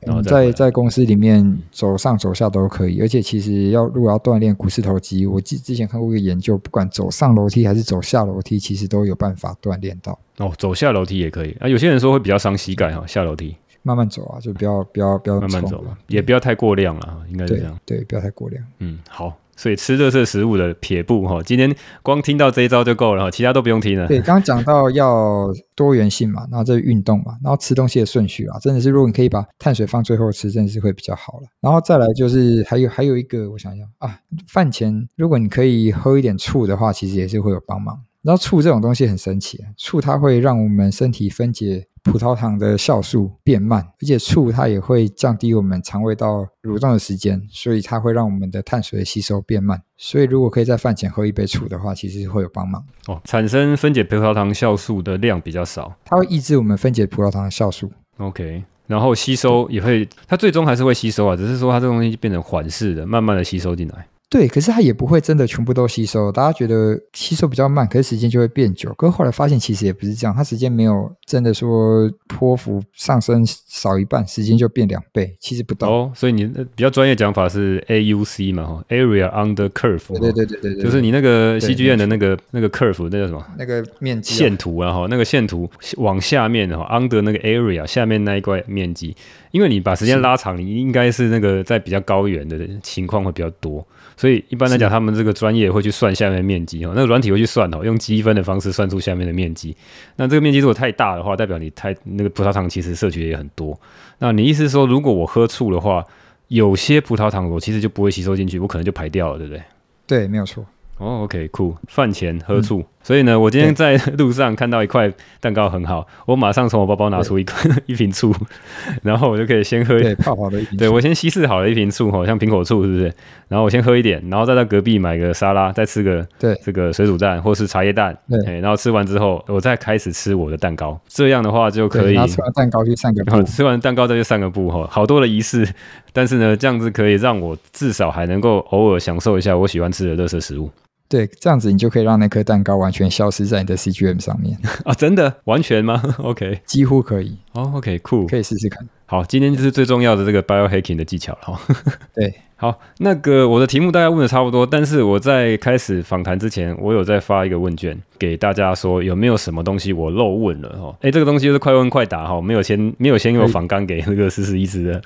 然后在在公司里面走上走下都可以。而且其实要如果要锻炼股四头肌，我之之前看过一个研究，不管走上楼梯还是走下楼梯，其实都有办法锻炼到。哦，走下楼梯也可以啊。有些人说会比较伤膝盖哈，下楼梯慢慢走啊，就不要不要不要慢慢走嘛，也不要太过量了，应该是这样。对，对，不要太过量。嗯，好。所以吃热色食物的撇步哈，今天光听到这一招就够了哈，其他都不用听了。对，刚刚讲到要多元性嘛，然后这运动嘛，然后吃东西的顺序啊，真的是如果你可以把碳水放最后吃，真的是会比较好了。然后再来就是还有还有一个，我想想啊，饭前如果你可以喝一点醋的话，其实也是会有帮忙。然后醋这种东西很神奇，醋它会让我们身体分解。葡萄糖的酵素变慢，而且醋它也会降低我们肠胃道蠕动的时间，所以它会让我们的碳水的吸收变慢。所以如果可以在饭前喝一杯醋的话，其实会有帮忙。哦，产生分解葡萄糖酵素的量比较少，它会抑制我们分解葡萄糖的酵素。OK，然后吸收也会，它最终还是会吸收啊，只是说它这东西变成缓释的，慢慢的吸收进来。对，可是它也不会真的全部都吸收。大家觉得吸收比较慢，可是时间就会变久。可是后来发现其实也不是这样，它时间没有真的说波幅上升少一半，时间就变两倍，其实不到。哦，所以你比较专业讲法是 AUC 嘛，哈，Area Under Curve。对对对对对，就是你那个 CGM 的那个那个 curve，那叫什么？那个面积线图啊，哈，那个线图往下面哈，Under 那个 Area 下面那一块面积，因为你把时间拉长，你应该是那个在比较高原的情况会比较多。所以一般来讲，他们这个专业会去算下面的面积哦，那个软体会去算哦，用积分的方式算出下面的面积。那这个面积如果太大的话，代表你太那个葡萄糖其实摄取也很多。那你意思是说，如果我喝醋的话，有些葡萄糖我其实就不会吸收进去，我可能就排掉了，对不对？对，没有错。哦，OK，酷，饭前喝醋。嗯所以呢，我今天在路上看到一块蛋糕很好，我马上从我包包拿出一罐 一瓶醋，然后我就可以先喝对泡好的一瓶，对我先稀释好了一瓶醋吼，像苹果醋是不是？然后我先喝一点，然后再到隔壁买个沙拉，再吃个对这个水煮蛋或是茶叶蛋，对，然后吃完之后我再开始吃我的蛋糕，这样的话就可以。吃完蛋糕去散个步，吃完蛋糕再去散个步吼，好多的仪式，但是呢，这样子可以让我至少还能够偶尔享受一下我喜欢吃的热色食物。对，这样子你就可以让那颗蛋糕完全消失在你的 CGM 上面 啊！真的完全吗？OK，几乎可以。哦，OK，Cool，可以试试看。好，今天就是最重要的这个 biohacking 的技巧了哈。对，好，那个我的题目大家问的差不多，但是我在开始访谈之前，我有在发一个问卷给大家，说有没有什么东西我漏问了哈？哎，这个东西就是快问快答哈，没有先没有先用访纲给那个思思医师的。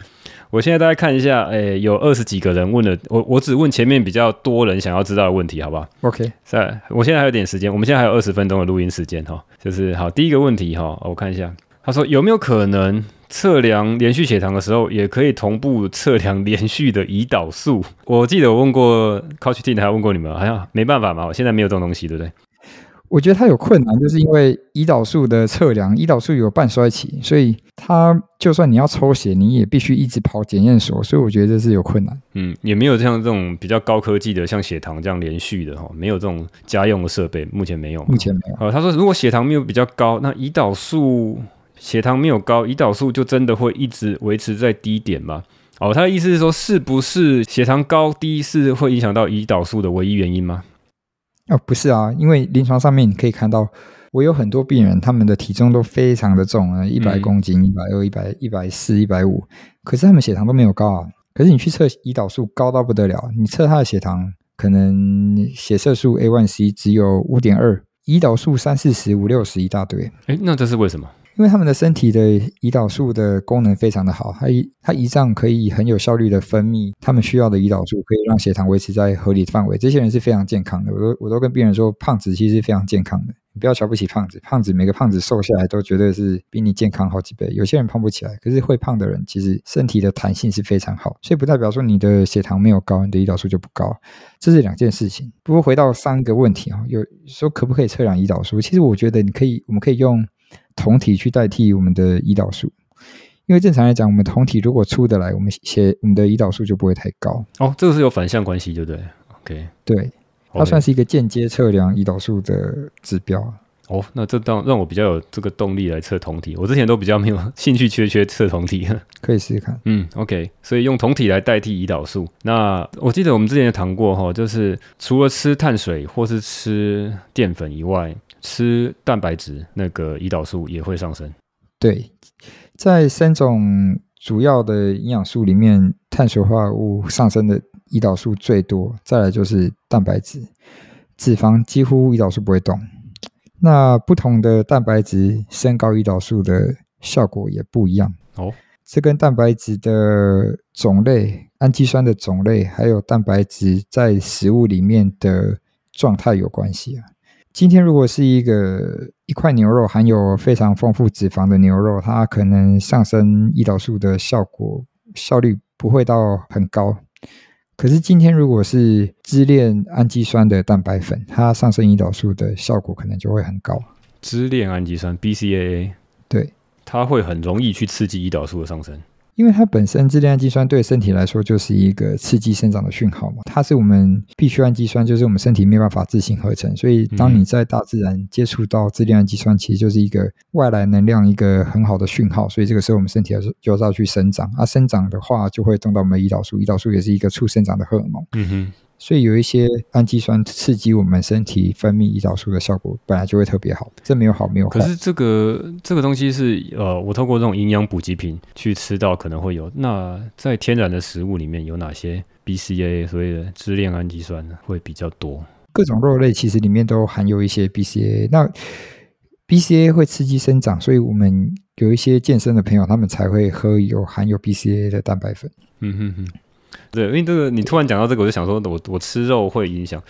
我现在大家看一下，哎、欸，有二十几个人问了，我我只问前面比较多人想要知道的问题，好不好？OK，在，我现在还有点时间，我们现在还有二十分钟的录音时间哈，就是好，第一个问题哈，我看一下，他说有没有可能测量连续血糖的时候，也可以同步测量连续的胰岛素？我记得我问过 Coach T，还问过你们，好像没办法嘛，我现在没有这种东西，对不对？我觉得它有困难，就是因为胰岛素的测量，胰岛素有半衰期，所以它就算你要抽血，你也必须一直跑检验所，所以我觉得这是有困难。嗯，也没有像这种比较高科技的，像血糖这样连续的哈，没有这种家用的设备，目前没有。目前没有。呃，他说如果血糖没有比较高，那胰岛素血糖没有高，胰岛素就真的会一直维持在低点吗？哦，他的意思是说，是不是血糖高低是会影响到胰岛素的唯一原因吗？哦，不是啊，因为临床上面你可以看到，我有很多病人，他们的体重都非常的重啊，一百公斤、一百二、一百、一百四、一百五，可是他们血糖都没有高啊。可是你去测胰岛素高到不得了，你测他的血糖，可能血色素 A1C 只有五点二，胰岛素三四十、五六十一大堆。诶，那这是为什么？因为他们的身体的胰岛素的功能非常的好，它胰它胰脏可以很有效率的分泌他们需要的胰岛素，可以让血糖维持在合理的范围。这些人是非常健康的，我都我都跟病人说，胖子其实是非常健康的，你不要瞧不起胖子，胖子每个胖子瘦下来都绝对是比你健康好几倍。有些人胖不起来，可是会胖的人其实身体的弹性是非常好，所以不代表说你的血糖没有高，你的胰岛素就不高，这是两件事情。不过回到三个问题啊，有说可不可以测量胰岛素？其实我觉得你可以，我们可以用。酮体去代替我们的胰岛素，因为正常来讲，我们酮体如果出得来，我们血我们的胰岛素就不会太高。哦，这个是有反向关系，对不对？OK，对，它算是一个间接测量胰岛素的指标。哦，那这当让我比较有这个动力来测酮体。我之前都比较没有 兴趣，缺缺测酮体，可以试试看。嗯，OK，所以用酮体来代替胰岛素。那我记得我们之前也谈过哈，就是除了吃碳水或是吃淀粉以外。吃蛋白质，那个胰岛素也会上升。对，在三种主要的营养素里面，碳水化合物上升的胰岛素最多，再来就是蛋白质，脂肪几乎胰岛素不会动。那不同的蛋白质升高胰岛素的效果也不一样哦。这跟蛋白质的种类、氨基酸的种类，还有蛋白质在食物里面的状态有关系啊。今天如果是一个一块牛肉含有非常丰富脂肪的牛肉，它可能上升胰岛素的效果效率不会到很高。可是今天如果是支链氨基酸的蛋白粉，它上升胰岛素的效果可能就会很高。支链氨基酸 BCAA，对，它会很容易去刺激胰岛素的上升。因为它本身支链氨基酸对身体来说就是一个刺激生长的讯号嘛，它是我们必需氨基酸，就是我们身体没办法自行合成，所以当你在大自然接触到支链氨基酸，其实就是一个外来能量，一个很好的讯号，所以这个时候我们身体就就要去生长，啊，生长的话就会动到我们胰岛素，胰岛素也是一个促生长的荷尔蒙。嗯哼。所以有一些氨基酸刺激我们身体分泌胰岛素的效果本来就会特别好，这没有好没有好。可是这个这个东西是呃，我透过这种营养补给品去吃到可能会有。那在天然的食物里面有哪些 BCAA 所谓的支链氨基酸呢？会比较多？各种肉类其实里面都含有一些 BCAA。那 BCAA 会刺激生长，所以我们有一些健身的朋友，他们才会喝有含有 BCAA 的蛋白粉。嗯哼哼。对，因为这个你突然讲到这个，我就想说我，我我吃肉会影响。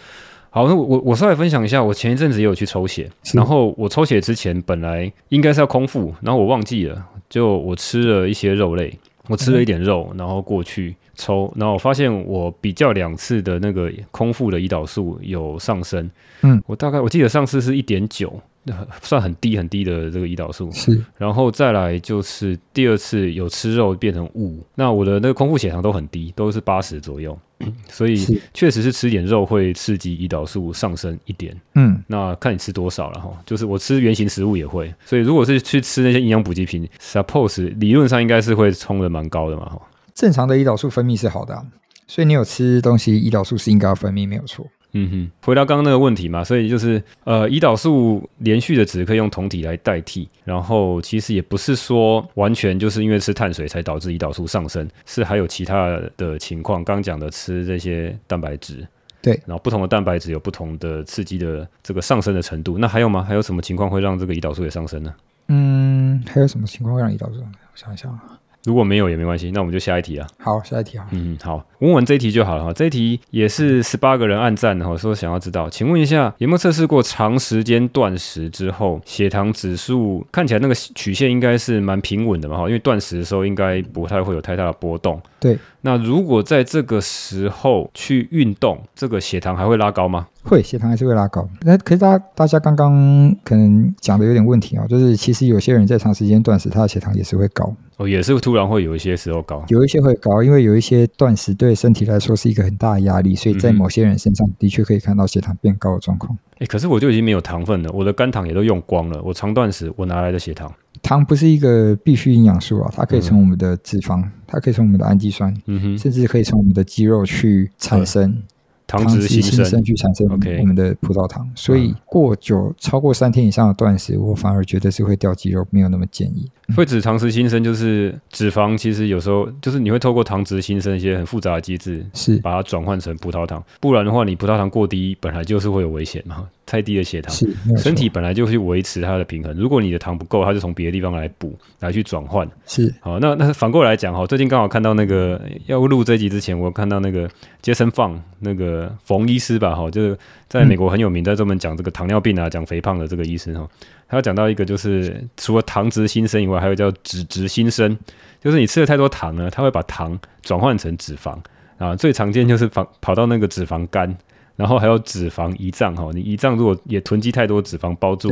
好，那我我稍微分享一下，我前一阵子也有去抽血，然后我抽血之前本来应该是要空腹，然后我忘记了，就我吃了一些肉类，我吃了一点肉，然后过去抽，然后我发现我比较两次的那个空腹的胰岛素有上升。嗯，我大概我记得上次是一点九。算很低很低的这个胰岛素，是，然后再来就是第二次有吃肉变成五，那我的那个空腹血糖都很低，都是八十左右，所以确实是吃点肉会刺激胰岛素上升一点，嗯，那看你吃多少了哈，就是我吃原型食物也会，所以如果是去吃那些营养补给品，suppose 理论上应该是会冲的蛮高的嘛哈，正常的胰岛素分泌是好的啊，所以你有吃东西，胰岛素是应该要分泌没有错。嗯哼，回到刚刚那个问题嘛，所以就是呃，胰岛素连续的值可以用酮体来代替，然后其实也不是说完全就是因为吃碳水才导致胰岛素上升，是还有其他的情况。刚讲的吃这些蛋白质，对，然后不同的蛋白质有不同的刺激的这个上升的程度。那还有吗？还有什么情况会让这个胰岛素也上升呢？嗯，还有什么情况会让胰岛素？我想一想。如果没有也没关系，那我们就下一题啊。好，下一题啊。嗯，好，问完这一题就好了哈。这一题也是十八个人按赞，的哈说想要知道，请问一下有没有测试过长时间断食之后血糖指数看起来那个曲线应该是蛮平稳的嘛哈？因为断食的时候应该不太会有太大的波动。对。那如果在这个时候去运动，这个血糖还会拉高吗？会，血糖还是会拉高。那可是大家大家刚刚可能讲的有点问题啊，就是其实有些人在长时间断食，他的血糖也是会高。哦，也是突然会有一些时候高，有一些会高，因为有一些断食对身体来说是一个很大的压力，所以在某些人身上的确可以看到血糖变高的状况。哎、欸，可是我就已经没有糖分了，我的肝糖也都用光了，我长断食我哪来的血糖？糖不是一个必需营养素啊，它可以从我们的脂肪，嗯、它可以从我们的氨基酸，甚至可以从我们的肌肉去产生糖脂新生。去产生我们的葡萄糖。所以过久超过三天以上的断食，我反而觉得是会掉肌肉，没有那么建议。会指糖脂新生就是脂肪，其实有时候就是你会透过糖脂新生一些很复杂的机制，是。把它转换成葡萄糖，不然的话你葡萄糖过低，本来就是会有危险嘛。太低的血糖，身体本来就去维持它的平衡。如果你的糖不够，它就从别的地方来补，来去转换。是好，那那反过来讲哈，最近刚好看到那个要录这一集之前，我看到那个杰森放那个冯医师吧，哈，就是在美国很有名，在专门讲这个糖尿病啊、讲肥胖的这个医生哈，他讲到一个就是除了糖值新生以外，还有叫脂质新生，就是你吃了太多糖呢，它会把糖转换成脂肪啊，最常见就是跑跑到那个脂肪肝。然后还有脂肪胰脏哈，你胰脏如果也囤积太多脂肪包住，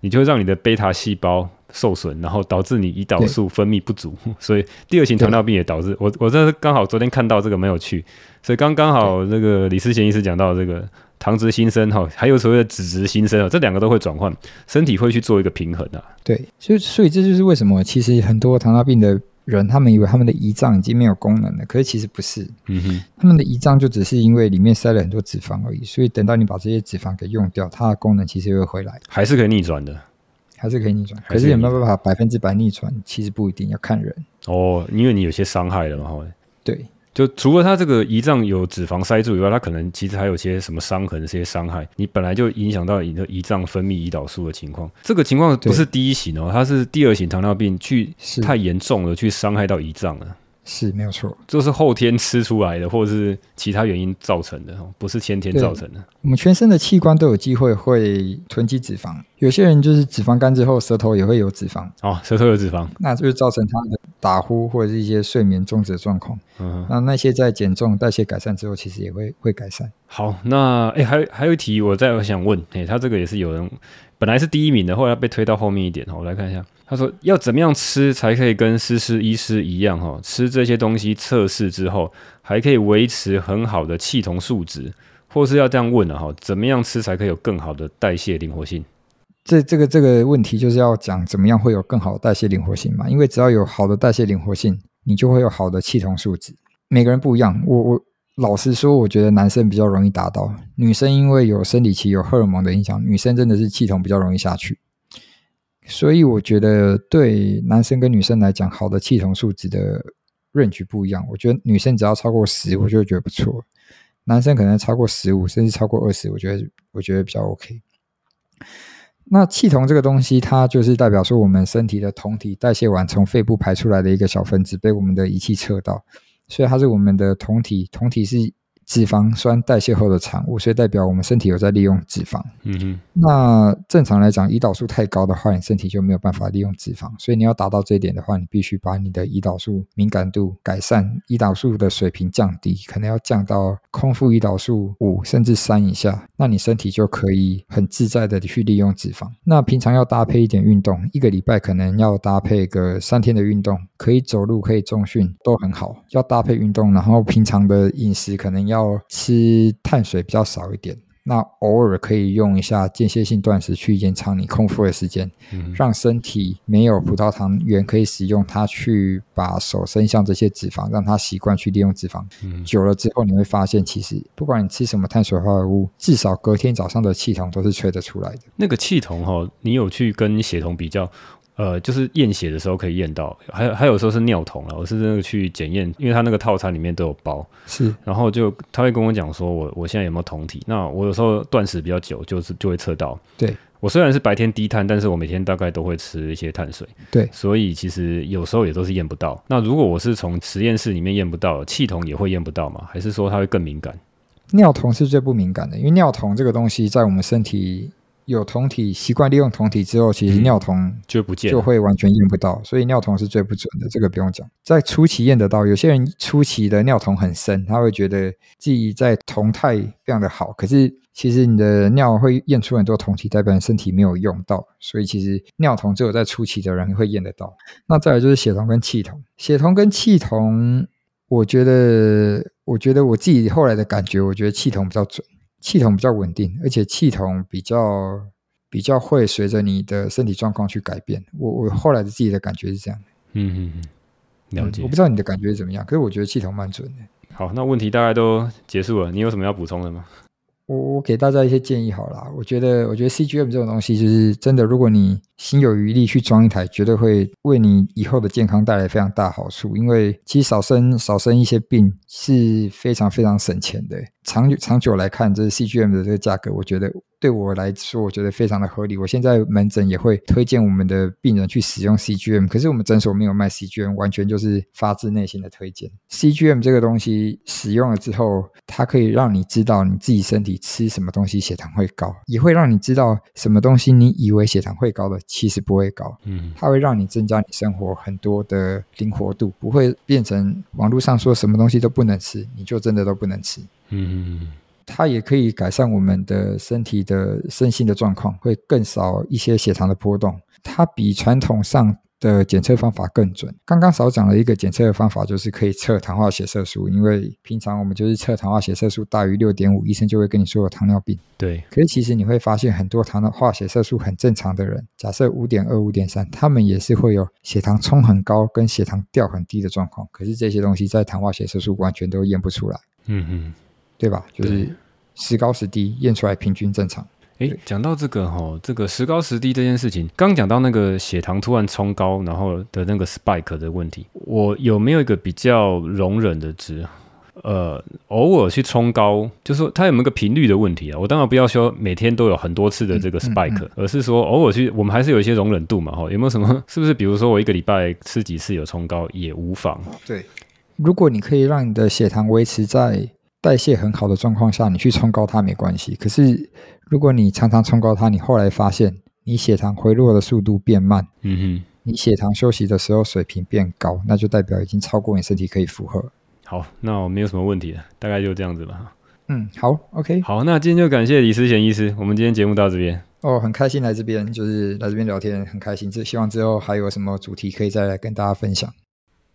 你就会让你的贝塔细胞受损，然后导致你胰岛素分泌不足，所以第二型糖尿病也导致我我这是刚好昨天看到这个蛮有趣，所以刚刚好那个李思贤医师讲到这个糖质新生哈，还有所谓的脂质新生啊，这两个都会转换，身体会去做一个平衡啊。对，所以所以这就是为什么其实很多糖尿病的。人他们以为他们的胰脏已经没有功能了，可是其实不是。嗯哼，他们的胰脏就只是因为里面塞了很多脂肪而已，所以等到你把这些脂肪给用掉，它的功能其实会回来，还是可以逆转的，还是可以逆转。可是有没有办法百分之百逆转？其实不一定，要看人。哦，因为你有些伤害了嘛，对。就除了他这个胰脏有脂肪塞住以外，他可能其实还有些什么伤痕、这些伤害，你本来就影响到你的胰脏分泌胰岛素的情况。这个情况不是第一型哦，它是第二型糖尿病去太严重了，去伤害到胰脏了。是没有错，这是后天吃出来的，或者是其他原因造成的，不是先天造成的。我们全身的器官都有机会会囤积脂肪，有些人就是脂肪肝之后，舌头也会有脂肪。哦，舌头有脂肪，那就是造成他的打呼或者是一些睡眠中止的状况。嗯，那那些在减重、代谢改善之后，其实也会会改善。好，那哎，还还有一题，我再想问，哎，他这个也是有人本来是第一名的，后来被推到后面一点，我来看一下。他说：“要怎么样吃才可以跟思思医师一样哈？吃这些东西测试之后，还可以维持很好的气酮数值，或是要这样问了哈？怎么样吃才可以有更好的代谢灵活性？这这个这个问题就是要讲怎么样会有更好的代谢灵活性嘛？因为只要有好的代谢灵活性，你就会有好的气酮数值。每个人不一样，我我老实说，我觉得男生比较容易达到，女生因为有生理期有荷尔蒙的影响，女生真的是气筒比较容易下去。”所以我觉得对男生跟女生来讲，好的气筒数值的 range 不一样。我觉得女生只要超过十，我就觉得不错；男生可能超过十五，甚至超过二十，我觉得我觉得比较 OK。那气筒这个东西，它就是代表说我们身体的酮体代谢完从肺部排出来的一个小分子，被我们的仪器测到，所以它是我们的酮体。酮体是脂肪酸代谢后的产物，所以代表我们身体有在利用脂肪。嗯哼，那正常来讲，胰岛素太高的话，你身体就没有办法利用脂肪，所以你要达到这一点的话，你必须把你的胰岛素敏感度改善，胰岛素的水平降低，可能要降到空腹胰岛素五甚至三以下，那你身体就可以很自在的去利用脂肪。那平常要搭配一点运动，一个礼拜可能要搭配个三天的运动，可以走路，可以重训，都很好。要搭配运动，然后平常的饮食可能要吃碳水比较少一点。那偶尔可以用一下间歇性断食去延长你空腹的时间，嗯、让身体没有葡萄糖原可以使用它去把手伸向这些脂肪，让它习惯去利用脂肪。嗯、久了之后你会发现，其实不管你吃什么碳水化合物，至少隔天早上的气筒都是吹得出来的。那个气筒哈，你有去跟血酮比较？呃，就是验血的时候可以验到，还有还有时候是尿酮了。我是那个去检验，因为他那个套餐里面都有包，是。然后就他会跟我讲说我，我我现在有没有酮体？那我有时候断食比较久，就是就会测到。对，我虽然是白天低碳，但是我每天大概都会吃一些碳水。对，所以其实有时候也都是验不到。那如果我是从实验室里面验不到，气酮也会验不到吗？还是说它会更敏感？尿酮是最不敏感的，因为尿酮这个东西在我们身体。有酮体习惯利用酮体之后，其实尿酮、嗯、就不见，就会完全验不到，所以尿酮是最不准的，这个不用讲。在初期验得到，有些人初期的尿酮很深，他会觉得自己在酮态非常的好，可是其实你的尿会验出很多酮体，代表你身体没有用到，所以其实尿酮只有在初期的人会验得到。那再来就是血酮跟气酮，血酮跟气酮，我觉得，我觉得我自己后来的感觉，我觉得气酮比较准。气酮比较稳定，而且气酮比较比较会随着你的身体状况去改变。我我后来的自己的感觉是这样。嗯嗯嗯，了解、嗯。我不知道你的感觉是怎么样，可是我觉得系统蛮准的。好，那问题大概都结束了，你有什么要补充的吗？我我给大家一些建议好了，我觉得我觉得 CGM 这种东西就是真的，如果你心有余力去装一台，绝对会为你以后的健康带来非常大好处。因为其实少生少生一些病是非常非常省钱的。长久长久来看，这是 CGM 的这个价格，我觉得对我来说，我觉得非常的合理。我现在门诊也会推荐我们的病人去使用 CGM，可是我们诊所没有卖 CGM，完全就是发自内心的推荐。CGM 这个东西使用了之后，它可以让你知道你自己身体吃什么东西血糖会高，也会让你知道什么东西你以为血糖会高的，其实不会高。嗯，它会让你增加你生活很多的灵活度，不会变成网络上说什么东西都不能吃，你就真的都不能吃。嗯，它也可以改善我们的身体的身心的状况，会更少一些血糖的波动。它比传统上的检测方法更准。刚刚少讲了一个检测的方法，就是可以测糖化血色素。因为平常我们就是测糖化血色素大于六点五，医生就会跟你说有糖尿病。对。可是其实你会发现，很多糖化血色素很正常的人，假设五点二、五点三，他们也是会有血糖冲很高跟血糖掉很低的状况。可是这些东西在糖化血色素完全都验不出来。嗯嗯。对吧？就是时高时低，验出来平均正常。诶，讲到这个哈，这个时高时低这件事情，刚讲到那个血糖突然冲高，然后的那个 spike 的问题，我有没有一个比较容忍的值？呃，偶尔去冲高，就是说它有没有个频率的问题啊？我当然不要说每天都有很多次的这个 spike，嗯嗯嗯，而是说偶尔去，我们还是有一些容忍度嘛。哈，有没有什么？是不是比如说我一个礼拜吃几次有冲高也无妨？对，如果你可以让你的血糖维持在代谢很好的状况下，你去冲高它没关系。可是，如果你常常冲高它，你后来发现你血糖回落的速度变慢，嗯哼，你血糖休息的时候水平变高，那就代表已经超过你身体可以负荷。好，那我没有什么问题了，大概就这样子吧。嗯，好，OK，好，那今天就感谢李思贤医师，我们今天节目到这边。哦，很开心来这边，就是来这边聊天，很开心。这希望之后还有什么主题可以再来跟大家分享。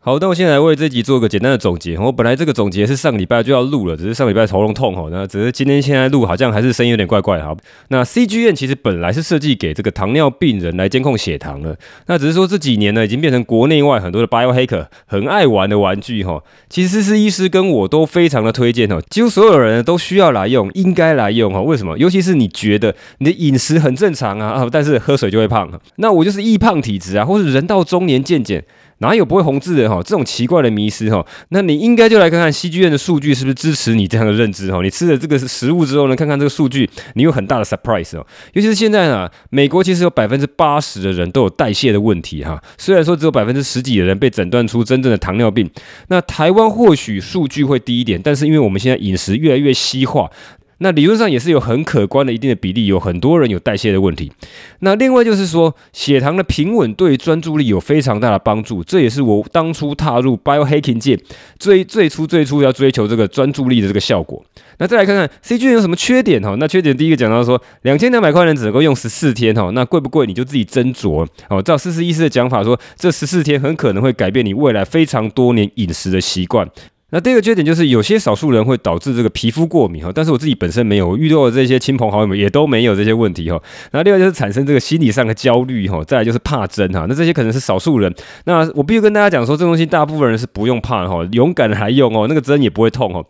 好，那我现在来为这集做个简单的总结。我本来这个总结是上礼拜就要录了，只是上礼拜喉咙痛吼，那只是今天现在录，好像还是声音有点怪怪。好，那 CGM 其实本来是设计给这个糖尿病人来监控血糖的，那只是说这几年呢，已经变成国内外很多的 biohacker 很爱玩的玩具哈。其实是医师跟我都非常的推荐哈，几乎所有人都需要来用，应该来用哈。为什么？尤其是你觉得你的饮食很正常啊，但是喝水就会胖，那我就是易胖体质啊，或是人到中年渐渐。哪有不会红字的哈？这种奇怪的迷思哈，那你应该就来看看 CGM 的数据是不是支持你这样的认知哈？你吃了这个食物之后呢，看看这个数据，你有很大的 surprise 哦。尤其是现在呢，美国其实有百分之八十的人都有代谢的问题哈。虽然说只有百分之十几的人被诊断出真正的糖尿病，那台湾或许数据会低一点，但是因为我们现在饮食越来越西化。那理论上也是有很可观的一定的比例，有很多人有代谢的问题。那另外就是说，血糖的平稳对专注力有非常大的帮助，这也是我当初踏入 biohacking 界最最初最初要追求这个专注力的这个效果。那再来看看 C G 有什么缺点哈？那缺点第一个讲到说，两千两百块人只能够用十四天哈，那贵不贵你就自己斟酌哦。照思思医师的讲法说，这十四天很可能会改变你未来非常多年饮食的习惯。那第二个缺点就是有些少数人会导致这个皮肤过敏哈，但是我自己本身没有，我遇到的这些亲朋好友们也都没有这些问题哈。那另外就是产生这个心理上的焦虑哈，再来就是怕针哈，那这些可能是少数人。那我必须跟大家讲说，这东西大部分人是不用怕哈，勇敢的来用哦，那个针也不会痛哦。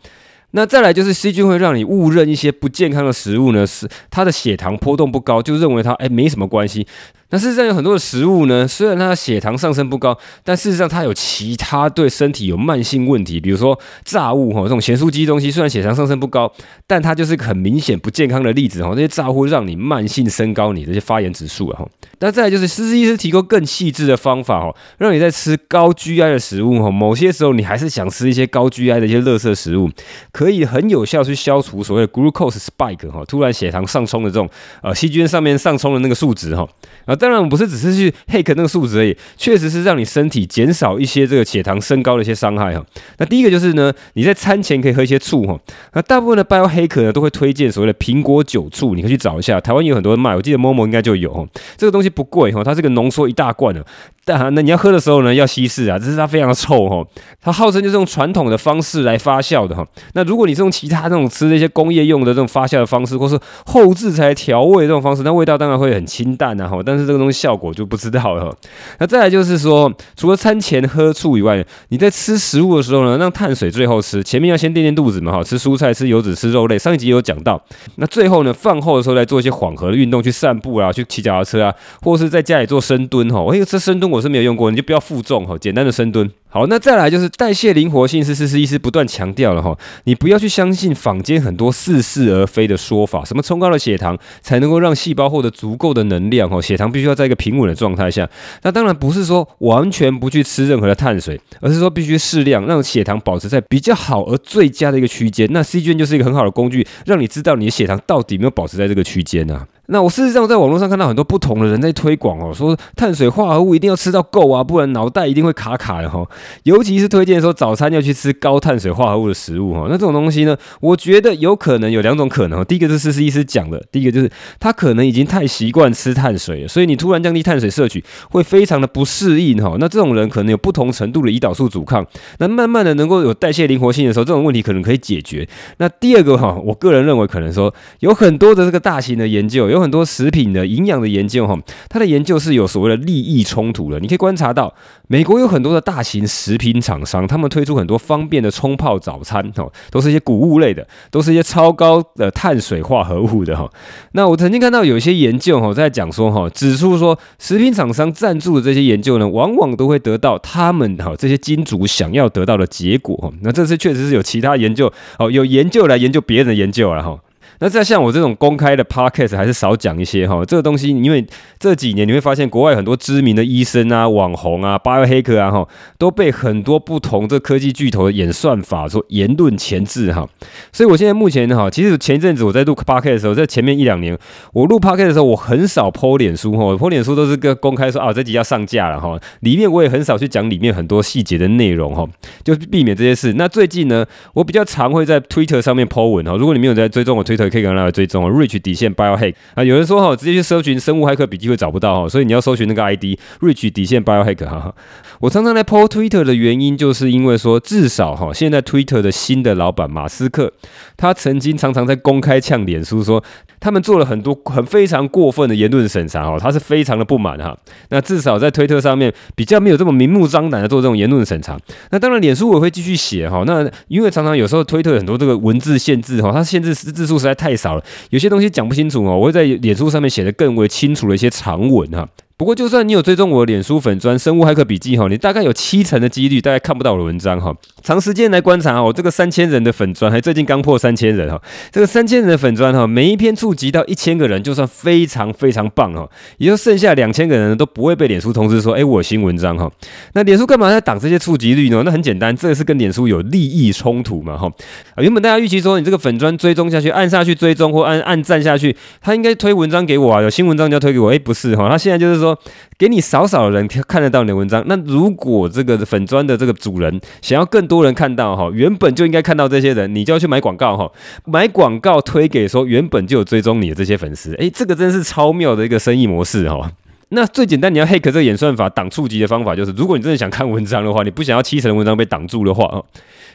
那再来就是 C 菌会让你误认一些不健康的食物呢，是它的血糖波动不高，就认为它哎没什么关系。那事实上有很多的食物呢，虽然它的血糖上升不高，但事实上它有其他对身体有慢性问题，比如说炸物哈，这种咸酥鸡东西，虽然血糖上升不高，但它就是很明显不健康的例子哈。这些炸物让你慢性升高你这些发炎指数了哈。那再来就是思思医师提供更细致的方法哈，让你在吃高 GI 的食物哈，某些时候你还是想吃一些高 GI 的一些垃圾食物，可以很有效去消除所谓 glucose spike 哈，突然血糖上冲的这种呃细菌上面上冲的那个数值哈。啊，当然不是只是去 hack 那个数值而已，确实是让你身体减少一些这个血糖升高的一些伤害哈。那第一个就是呢，你在餐前可以喝一些醋哈。那大部分的 bio hack 呢都会推荐所谓的苹果酒醋，你可以去找一下，台湾有很多人卖，我记得 Momo 应该就有哈。这个东西不贵哈，它这个浓缩一大罐的。但那你要喝的时候呢，要稀释啊，只是它非常的臭哈。它号称就是用传统的方式来发酵的哈。那如果你是用其他那种吃那些工业用的这种发酵的方式，或是后制才调味这种方式，那味道当然会很清淡啊哈。但是这个东西效果就不知道了。那再来就是说，除了餐前喝醋以外，你在吃食物的时候呢，让碳水最后吃，前面要先垫垫肚子嘛哈，吃蔬菜、吃油脂、吃肉类。上一集有讲到。那最后呢，饭后的时候来做一些缓和的运动，去散步啊，去骑脚踏车啊，或是在家里做深蹲哈。哎，这深蹲我是没有用过，你就不要负重哈，简单的深蹲。好，那再来就是代谢灵活性，是思思医师不断强调了哈，你不要去相信坊间很多似是而非的说法，什么冲高了血糖才能够让细胞获得足够的能量哈，血糖必须要在一个平稳的状态下。那当然不是说完全不去吃任何的碳水，而是说必须适量，让血糖保持在比较好而最佳的一个区间。那 CGM 就是一个很好的工具，让你知道你的血糖到底有没有保持在这个区间啊。那我事实上在网络上看到很多不同的人在推广哦，说碳水化合物一定要吃到够啊，不然脑袋一定会卡卡的哈。尤其是推荐说早餐要去吃高碳水化合物的食物哈。那这种东西呢，我觉得有可能有两种可能。第一个是思思医师讲的，第一个就是他可能已经太习惯吃碳水了，所以你突然降低碳水摄取会非常的不适应哈。那这种人可能有不同程度的胰岛素阻抗，那慢慢的能够有代谢灵活性的时候，这种问题可能可以解决。那第二个哈，我个人认为可能说有很多的这个大型的研究。有很多食品的营养的研究，哈，它的研究是有所谓的利益冲突的。你可以观察到，美国有很多的大型食品厂商，他们推出很多方便的冲泡早餐，哈，都是一些谷物类的，都是一些超高的碳水化合物的，哈。那我曾经看到有一些研究，哈，在讲说，哈，指出说，食品厂商赞助的这些研究呢，往往都会得到他们哈这些金主想要得到的结果，哈。那这次确实是有其他研究，哦，有研究来研究别人的研究了，哈。那在像我这种公开的 podcast 还是少讲一些哈，这个东西，因为这几年你会发现国外很多知名的医生啊、网红啊、biohacker 啊哈，都被很多不同的科技巨头的演算法所言论钳制哈，所以我现在目前哈，其实前一阵子我在录 podcast 的时候，在前面一两年我录 podcast 的时候，我很少 po 脸书哈，po 脸书都是个公开说啊这集要上架了哈，里面我也很少去讲里面很多细节的内容哈，就避免这些事。那最近呢，我比较常会在 Twitter 上面 po 文哈，如果你没有在追踪我 Twitter。可以跟他来追踪哦，Rich 底线 Biohack 啊，有人说哈，直接去搜寻生物骇客笔记会找不到哈，所以你要搜寻那个 ID Rich 底线 Biohack 哈。我常常来 po Twitter 的原因，就是因为说，至少哈，现在 Twitter 的新的老板马斯克，他曾经常常在公开呛脸书说，他们做了很多很非常过分的言论审查哈，他是非常的不满哈。那至少在推特上面比较没有这么明目张胆的做这种言论审查。那当然，脸书我会继续写哈。那因为常常有时候推特很多这个文字限制哈，它限制字数实在太少了，有些东西讲不清楚哦。我会在脸书上面写的更为清楚的一些长文哈。不过，就算你有追踪我脸书粉砖生物骇客笔记哈，你大概有七成的几率大概看不到我的文章哈。长时间来观察哦，这个三千人的粉砖还最近刚破三千人哈。这个三千人的粉砖哈，每一篇触及到一千个人，就算非常非常棒哈。也就剩下两千个人都不会被脸书通知说，哎，我有新文章哈。那脸书干嘛在挡这些触及率呢？那很简单，这个是跟脸书有利益冲突嘛哈。啊，原本大家预期说你这个粉砖追踪下去，按下去追踪或按按赞下去，他应该推文章给我啊，有新文章就要推给我。哎，不是哈，他现在就是说。说给你少少的人看得到你的文章，那如果这个粉砖的这个主人想要更多人看到哈，原本就应该看到这些人，你就要去买广告哈，买广告推给说原本就有追踪你的这些粉丝，诶，这个真是超妙的一个生意模式哈。那最简单，你要 hack 这个演算法挡触及的方法，就是如果你真的想看文章的话，你不想要七成的文章被挡住的话哦，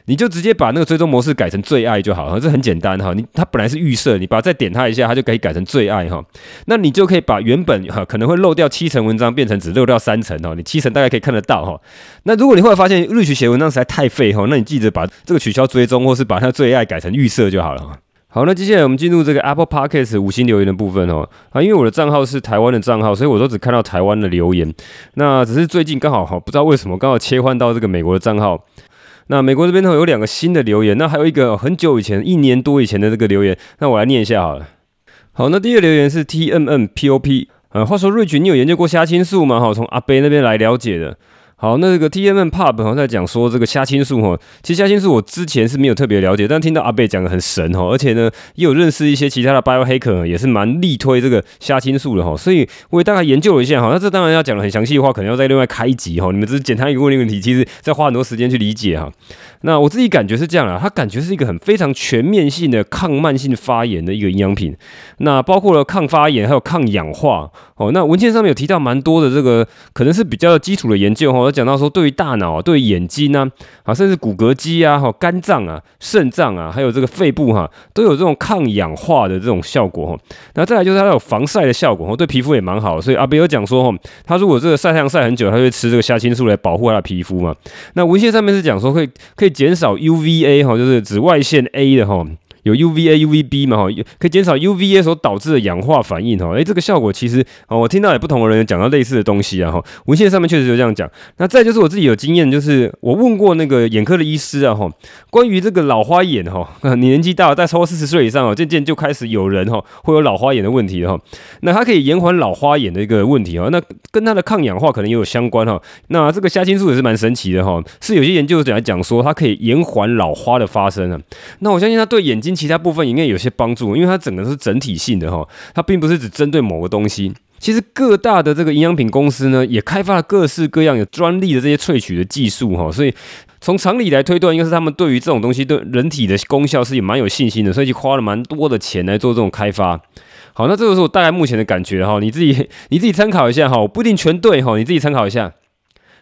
你就直接把那个追踪模式改成最爱就好了，这很简单哈。你它本来是预设，你把它再点它一下，它就可以改成最爱哈。那你就可以把原本哈可能会漏掉七成文章变成只漏掉三成哈，你七成大概可以看得到哈。那如果你后来发现 Rich 写文章实在太废哈，那你记得把这个取消追踪，或是把它最爱改成预设就好了。好，那接下来我们进入这个 Apple Podcast 五星留言的部分哦。啊，因为我的账号是台湾的账号，所以我都只看到台湾的留言。那只是最近刚好哈，不知道为什么刚好切换到这个美国的账号。那美国这边呢有两个新的留言，那还有一个很久以前，一年多以前的这个留言，那我来念一下好了。好，那第一个留言是 T M M P O P。呃，话说瑞群你有研究过虾青素吗？哈，从阿贝那边来了解的。好，那这个 T M N Pub 好像在讲说这个虾青素哈，其实虾青素我之前是没有特别了解，但听到阿贝讲的很神哈，而且呢也有认识一些其他的 bio hacker 也是蛮力推这个虾青素的哈，所以我也大概研究了一下哈，那这当然要讲的很详细的话，可能要再另外开一集哈，你们只是简单一个问问题，其实再花很多时间去理解哈。那我自己感觉是这样啊，它感觉是一个很非常全面性的抗慢性发炎的一个营养品，那包括了抗发炎还有抗氧化哦。那文献上面有提到蛮多的这个可能是比较基础的研究哈，讲到说对于大脑、对于眼睛呢啊，甚至骨骼肌啊、哈肝脏啊、肾脏啊，还有这个肺部哈，都有这种抗氧化的这种效果哈。那再来就是它有防晒的效果哈，对皮肤也蛮好，所以阿比有讲说哈，他如果这个晒太阳晒很久，他会吃这个虾青素来保护他的皮肤嘛。那文献上面是讲说可以可以。减少 UVA 哈，就是紫外线 A 的哈。有 UVA、UVB 嘛哈，可以减少 UVA 所导致的氧化反应哈。诶，这个效果其实哦，我听到有不同的人讲到类似的东西啊哈。文献上面确实就这样讲。那再就是我自己有经验，就是我问过那个眼科的医师啊哈，关于这个老花眼哈，你年纪大了，在超过四十岁以上哦，渐渐就开始有人哈会有老花眼的问题哈。那它可以延缓老花眼的一个问题哈。那跟它的抗氧化可能也有相关哈。那这个虾青素也是蛮神奇的哈，是有些研究者来讲说它可以延缓老花的发生啊。那我相信它对眼睛。其他部分应该有些帮助，因为它整个是整体性的哈，它并不是只针对某个东西。其实各大的这个营养品公司呢，也开发了各式各样有专利的这些萃取的技术哈，所以从常理来推断，应该是他们对于这种东西对人体的功效是也蛮有信心的，所以就花了蛮多的钱来做这种开发。好，那这个是我大概目前的感觉哈，你自己你自己参考一下哈，我不一定全对哈，你自己参考一下。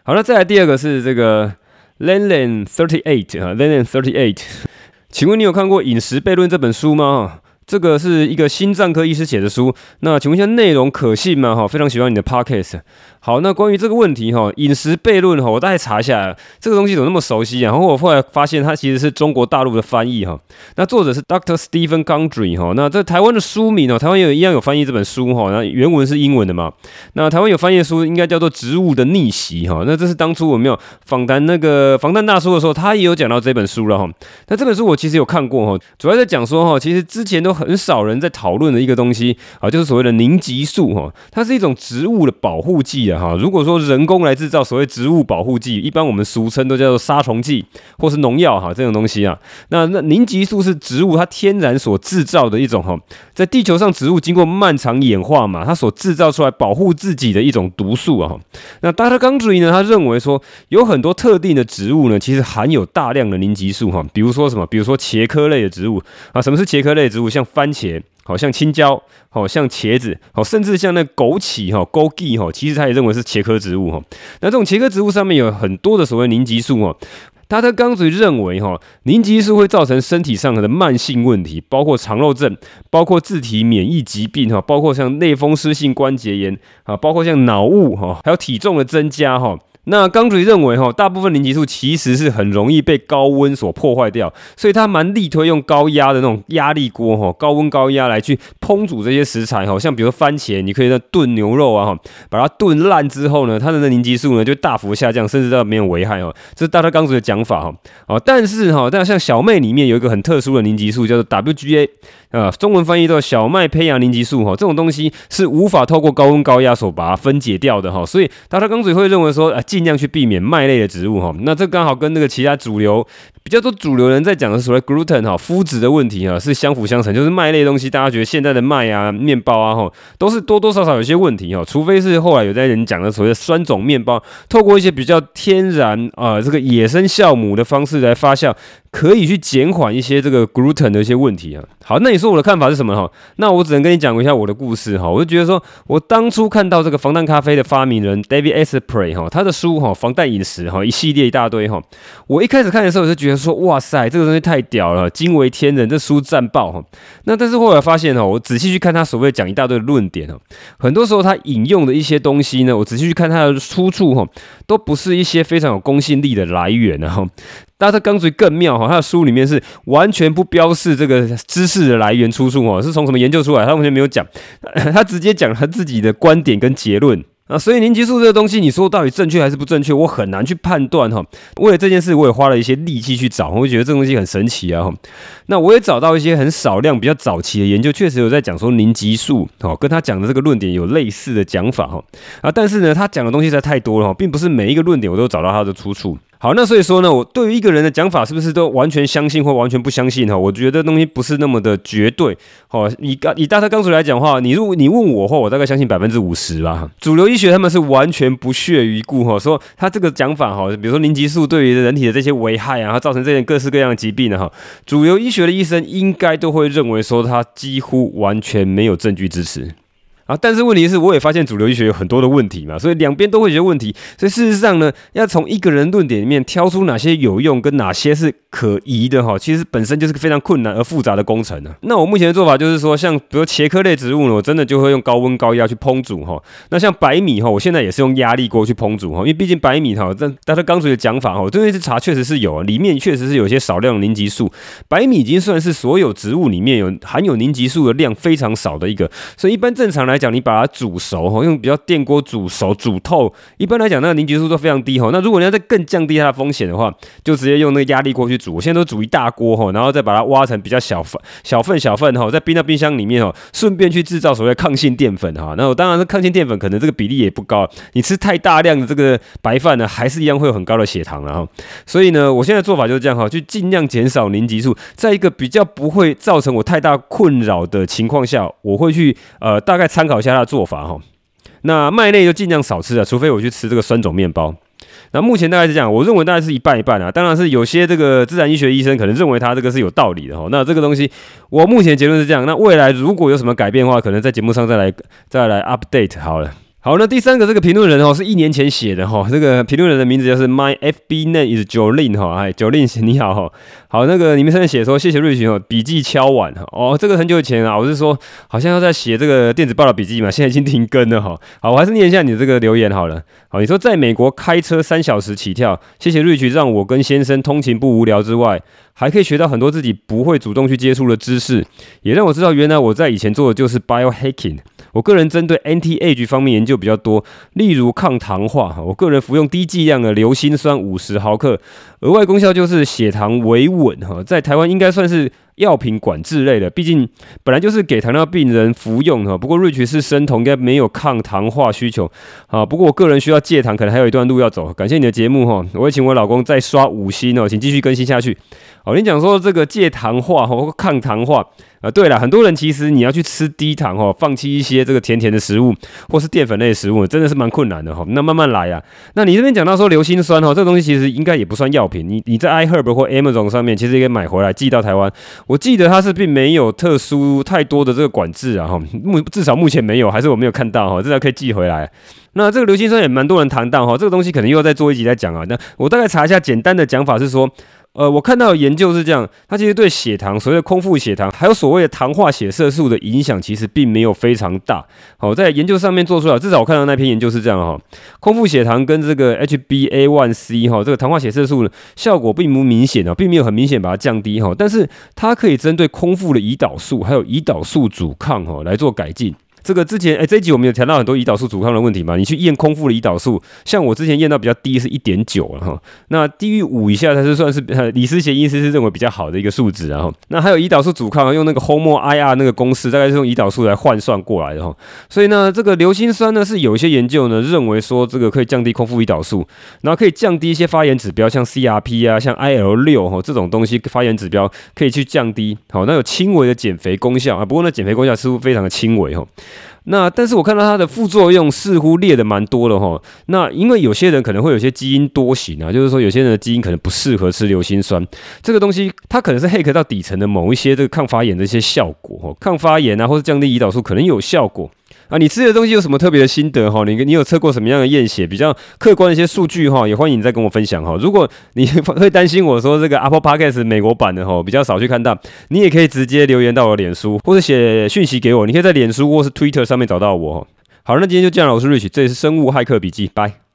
好，那再来第二个是这个 Lenlen Thirty Eight 啊，Lenlen Thirty Eight。请问你有看过《饮食悖论》这本书吗？这个是一个心脏科医师写的书。那请问一下，内容可信吗？哈，非常喜欢你的 Podcast。好，那关于这个问题哈，饮食悖论哈，我大概查一下这个东西怎么那么熟悉啊？然后我后来发现它其实是中国大陆的翻译哈。那作者是 Doctor Stephen Gundry 哈。那这台湾的书名哦，台湾也一样有翻译这本书哈。那原文是英文的嘛？那台湾有翻译的书应该叫做《植物的逆袭》哈。那这是当初我没有访谈那个防弹大叔的时候，他也有讲到这本书了哈。那这本书我其实有看过哈，主要在讲说哈，其实之前都很少人在讨论的一个东西啊，就是所谓的凝集素哈。它是一种植物的保护剂。哈，如果说人工来制造所谓植物保护剂，一般我们俗称都叫做杀虫剂或是农药哈，这种东西啊，那那凝集素是植物它天然所制造的一种哈，在地球上植物经过漫长演化嘛，它所制造出来保护自己的一种毒素啊。那 Dr. Gundry 呢，他认为说有很多特定的植物呢，其实含有大量的凝集素哈，比如说什么，比如说茄科类的植物啊，什么是茄科类植物？像番茄。好像青椒，好像茄子，好，甚至像那枸杞哈，枸杞哈，其实他也认为是茄科植物哈。那这种茄科植物上面有很多的所谓凝集素哈。他的刚才认为哈，凝集素会造成身体上的慢性问题，包括肠漏症，包括自体免疫疾病哈，包括像类风湿性关节炎啊，包括像脑雾哈，还有体重的增加哈。那刚嘴认为哈，大部分凝集素其实是很容易被高温所破坏掉，所以他蛮力推用高压的那种压力锅哈，高温高压来去烹煮这些食材哈，像比如说番茄，你可以在炖牛肉啊哈，把它炖烂之后呢，它的那凝集素呢就大幅下降，甚至到没有危害哦。这是大家刚嘴的讲法哈，哦，但是哈，但像小妹里面有一个很特殊的凝集素，叫做 WGA。啊，中文翻译到小麦胚芽凝集素哈，这种东西是无法透过高温高压所把它分解掉的哈，所以大家刚才会认为说，啊，尽量去避免麦类的植物哈，那这刚好跟那个其他主流。比较多主流人在讲的所谓 gluten 哈，麸质的问题啊，是相辅相成，就是麦类东西，大家觉得现在的麦啊、面包啊哈，都是多多少少有些问题哈，除非是后来有在人讲的所谓的酸种面包，透过一些比较天然啊、这个野生酵母的方式来发酵，可以去减缓一些这个 gluten 的一些问题啊。好，那你说我的看法是什么哈？那我只能跟你讲一下我的故事哈。我就觉得说，我当初看到这个防弹咖啡的发明人 David Asprey 哈，他的书哈，防弹饮食哈，一系列一大堆哈，我一开始看的时候我就觉得说，哇塞，这个东西太屌了，惊为天人，这书战爆哈。那但是后来发现哈，我仔细去看他所谓讲一大堆的论点哈，很多时候他引用的一些东西呢，我仔细去看他的出处哈，都不是一些非常有公信力的来源哈。但是刚才更妙哈，他的书里面是完全不标示这个知识的来源出处哦，是从什么研究出来？他完全没有讲，他直接讲他自己的观点跟结论啊。所以凝集素这个东西，你说到底正确还是不正确，我很难去判断哈。为了这件事，我也花了一些力气去找，我觉得这东西很神奇啊。那我也找到一些很少量、比较早期的研究，确实有在讲说凝集素哦，跟他讲的这个论点有类似的讲法哈啊。但是呢，他讲的东西实在太多了哈，并不是每一个论点我都找到他的出处。好，那所以说呢，我对于一个人的讲法是不是都完全相信或完全不相信哈？我觉得东西不是那么的绝对。好，以刚以大特刚才来讲的话，你如果你问我的话，我大概相信百分之五十吧。主流医学他们是完全不屑一顾哈，说他这个讲法哈，比如说凝集素对于人体的这些危害啊，造成这些各式各样的疾病的哈，主流医学的医生应该都会认为说他几乎完全没有证据支持。啊，但是问题是，我也发现主流医学有很多的问题嘛，所以两边都会有些问题。所以事实上呢，要从一个人论点里面挑出哪些有用，跟哪些是可疑的哈，其实本身就是个非常困难而复杂的工程呢。那我目前的做法就是说，像比如茄科类植物呢，我真的就会用高温高压去烹煮哈。那像白米哈，我现在也是用压力锅去烹煮哈，因为毕竟白米哈，但但是刚才的讲法哈，我这边是查确实是有，里面确实是有些少量凝集素。白米已经算是所有植物里面有含有凝集素的量非常少的一个，所以一般正常来讲，你把它煮熟哈，用比较电锅煮熟煮透，一般来讲那个凝集素都非常低哈。那如果你要再更降低它的风险的话，就直接用那个压力锅去煮。我现在都煮一大锅哈，然后再把它挖成比较小份、小份、小份哈，再冰到冰箱里面哦，顺便去制造所谓抗性淀粉哈。那我当然是抗性淀粉，可能这个比例也不高。你吃太大量的这个白饭呢，还是一样会有很高的血糖哈。所以呢，我现在做法就是这样哈，去尽量减少凝集素，在一个比较不会造成我太大困扰的情况下，我会去呃大概参考一下它的做法哈。那麦类就尽量少吃啊，除非我去吃这个酸种面包。那目前大概是这样，我认为大概是一半一半啊。当然是有些这个自然医学医生可能认为他这个是有道理的哈。那这个东西，我目前结论是这样。那未来如果有什么改变的话，可能在节目上再来再来 update 好了。好，那第三个这个评论人哦，是一年前写的哈，这个评论人的名字就是 My FB name is Jolin 哈，哎，Jolin 你好哈，好，那个你们上面写说谢谢瑞群哦，笔记敲完哈，哦，这个很久以前啊，我是说好像要在写这个电子报的笔记嘛，现在已经停更了哈，好，我还是念一下你的这个留言好了，好，你说在美国开车三小时起跳，谢谢瑞群让我跟先生通勤不无聊之外，还可以学到很多自己不会主动去接触的知识，也让我知道原来我在以前做的就是 biohacking。我个人针对 anti-age 方面研究比较多，例如抗糖化。我个人服用低剂量的硫辛酸五十毫克，额外功效就是血糖维稳。哈，在台湾应该算是药品管制类的，毕竟本来就是给糖尿病人服用哈。不过瑞奇是生酮，应该没有抗糖化需求。啊，不过我个人需要戒糖，可能还有一段路要走。感谢你的节目哈，我会请我老公再刷五星哦，请继续更新下去。好，你讲说这个戒糖化或抗糖化。啊，对了，很多人其实你要去吃低糖哈，放弃一些这个甜甜的食物或是淀粉类的食物，真的是蛮困难的哈。那慢慢来啊。那你这边讲到说硫辛酸哈，这个东西其实应该也不算药品。你你在 iHerb 或 Amazon 上面其实也可以买回来寄到台湾。我记得它是并没有特殊太多的这个管制啊哈，目至少目前没有，还是我没有看到哈，至少可以寄回来。那这个硫辛酸也蛮多人谈到哈，这个东西可能又要再做一集再讲啊。那我大概查一下，简单的讲法是说。呃，我看到的研究是这样，它其实对血糖，所谓的空腹血糖，还有所谓的糖化血色素的影响，其实并没有非常大。好，在研究上面做出来，至少我看到那篇研究是这样哈，空腹血糖跟这个 HbA1c 哈，这个糖化血色素呢，效果并不明显啊，并没有很明显把它降低哈，但是它可以针对空腹的胰岛素还有胰岛素阻抗哈来做改进。这个之前哎，这一集我们有谈到很多胰岛素阻抗的问题嘛？你去验空腹的胰岛素，像我之前验到比较低是一点九了哈，那低于五以下才是算是 李思贤医师是认为比较好的一个数值，然后那还有胰岛素阻抗用那个 HOMO-IR 那个公式，大概是用胰岛素来换算过来的哈。所以呢，这个硫辛酸呢是有一些研究呢认为说这个可以降低空腹胰岛素，然后可以降低一些发炎指标，像 CRP 啊，像 IL 六哈这种东西发炎指标可以去降低，好，那有轻微的减肥功效啊，不过那减肥功效似乎非常的轻微哈。那但是我看到它的副作用似乎列的蛮多的哈。那因为有些人可能会有些基因多型啊，就是说有些人的基因可能不适合吃硫辛酸这个东西，它可能是黑壳到底层的某一些这个抗发炎的一些效果哈，抗发炎啊或者降低胰岛素可能有效果。啊，你吃的东西有什么特别的心得哈？你你有测过什么样的验血？比较客观的一些数据哈，也欢迎你再跟我分享哈。如果你 会担心我说这个 Apple Podcast 美国版的哈比较少去看到，你也可以直接留言到我的脸书或者写讯息给我。你可以在脸书或是 Twitter 上面找到我。好，那今天就这样了，我是 Rich，这里是生物骇客笔记，拜。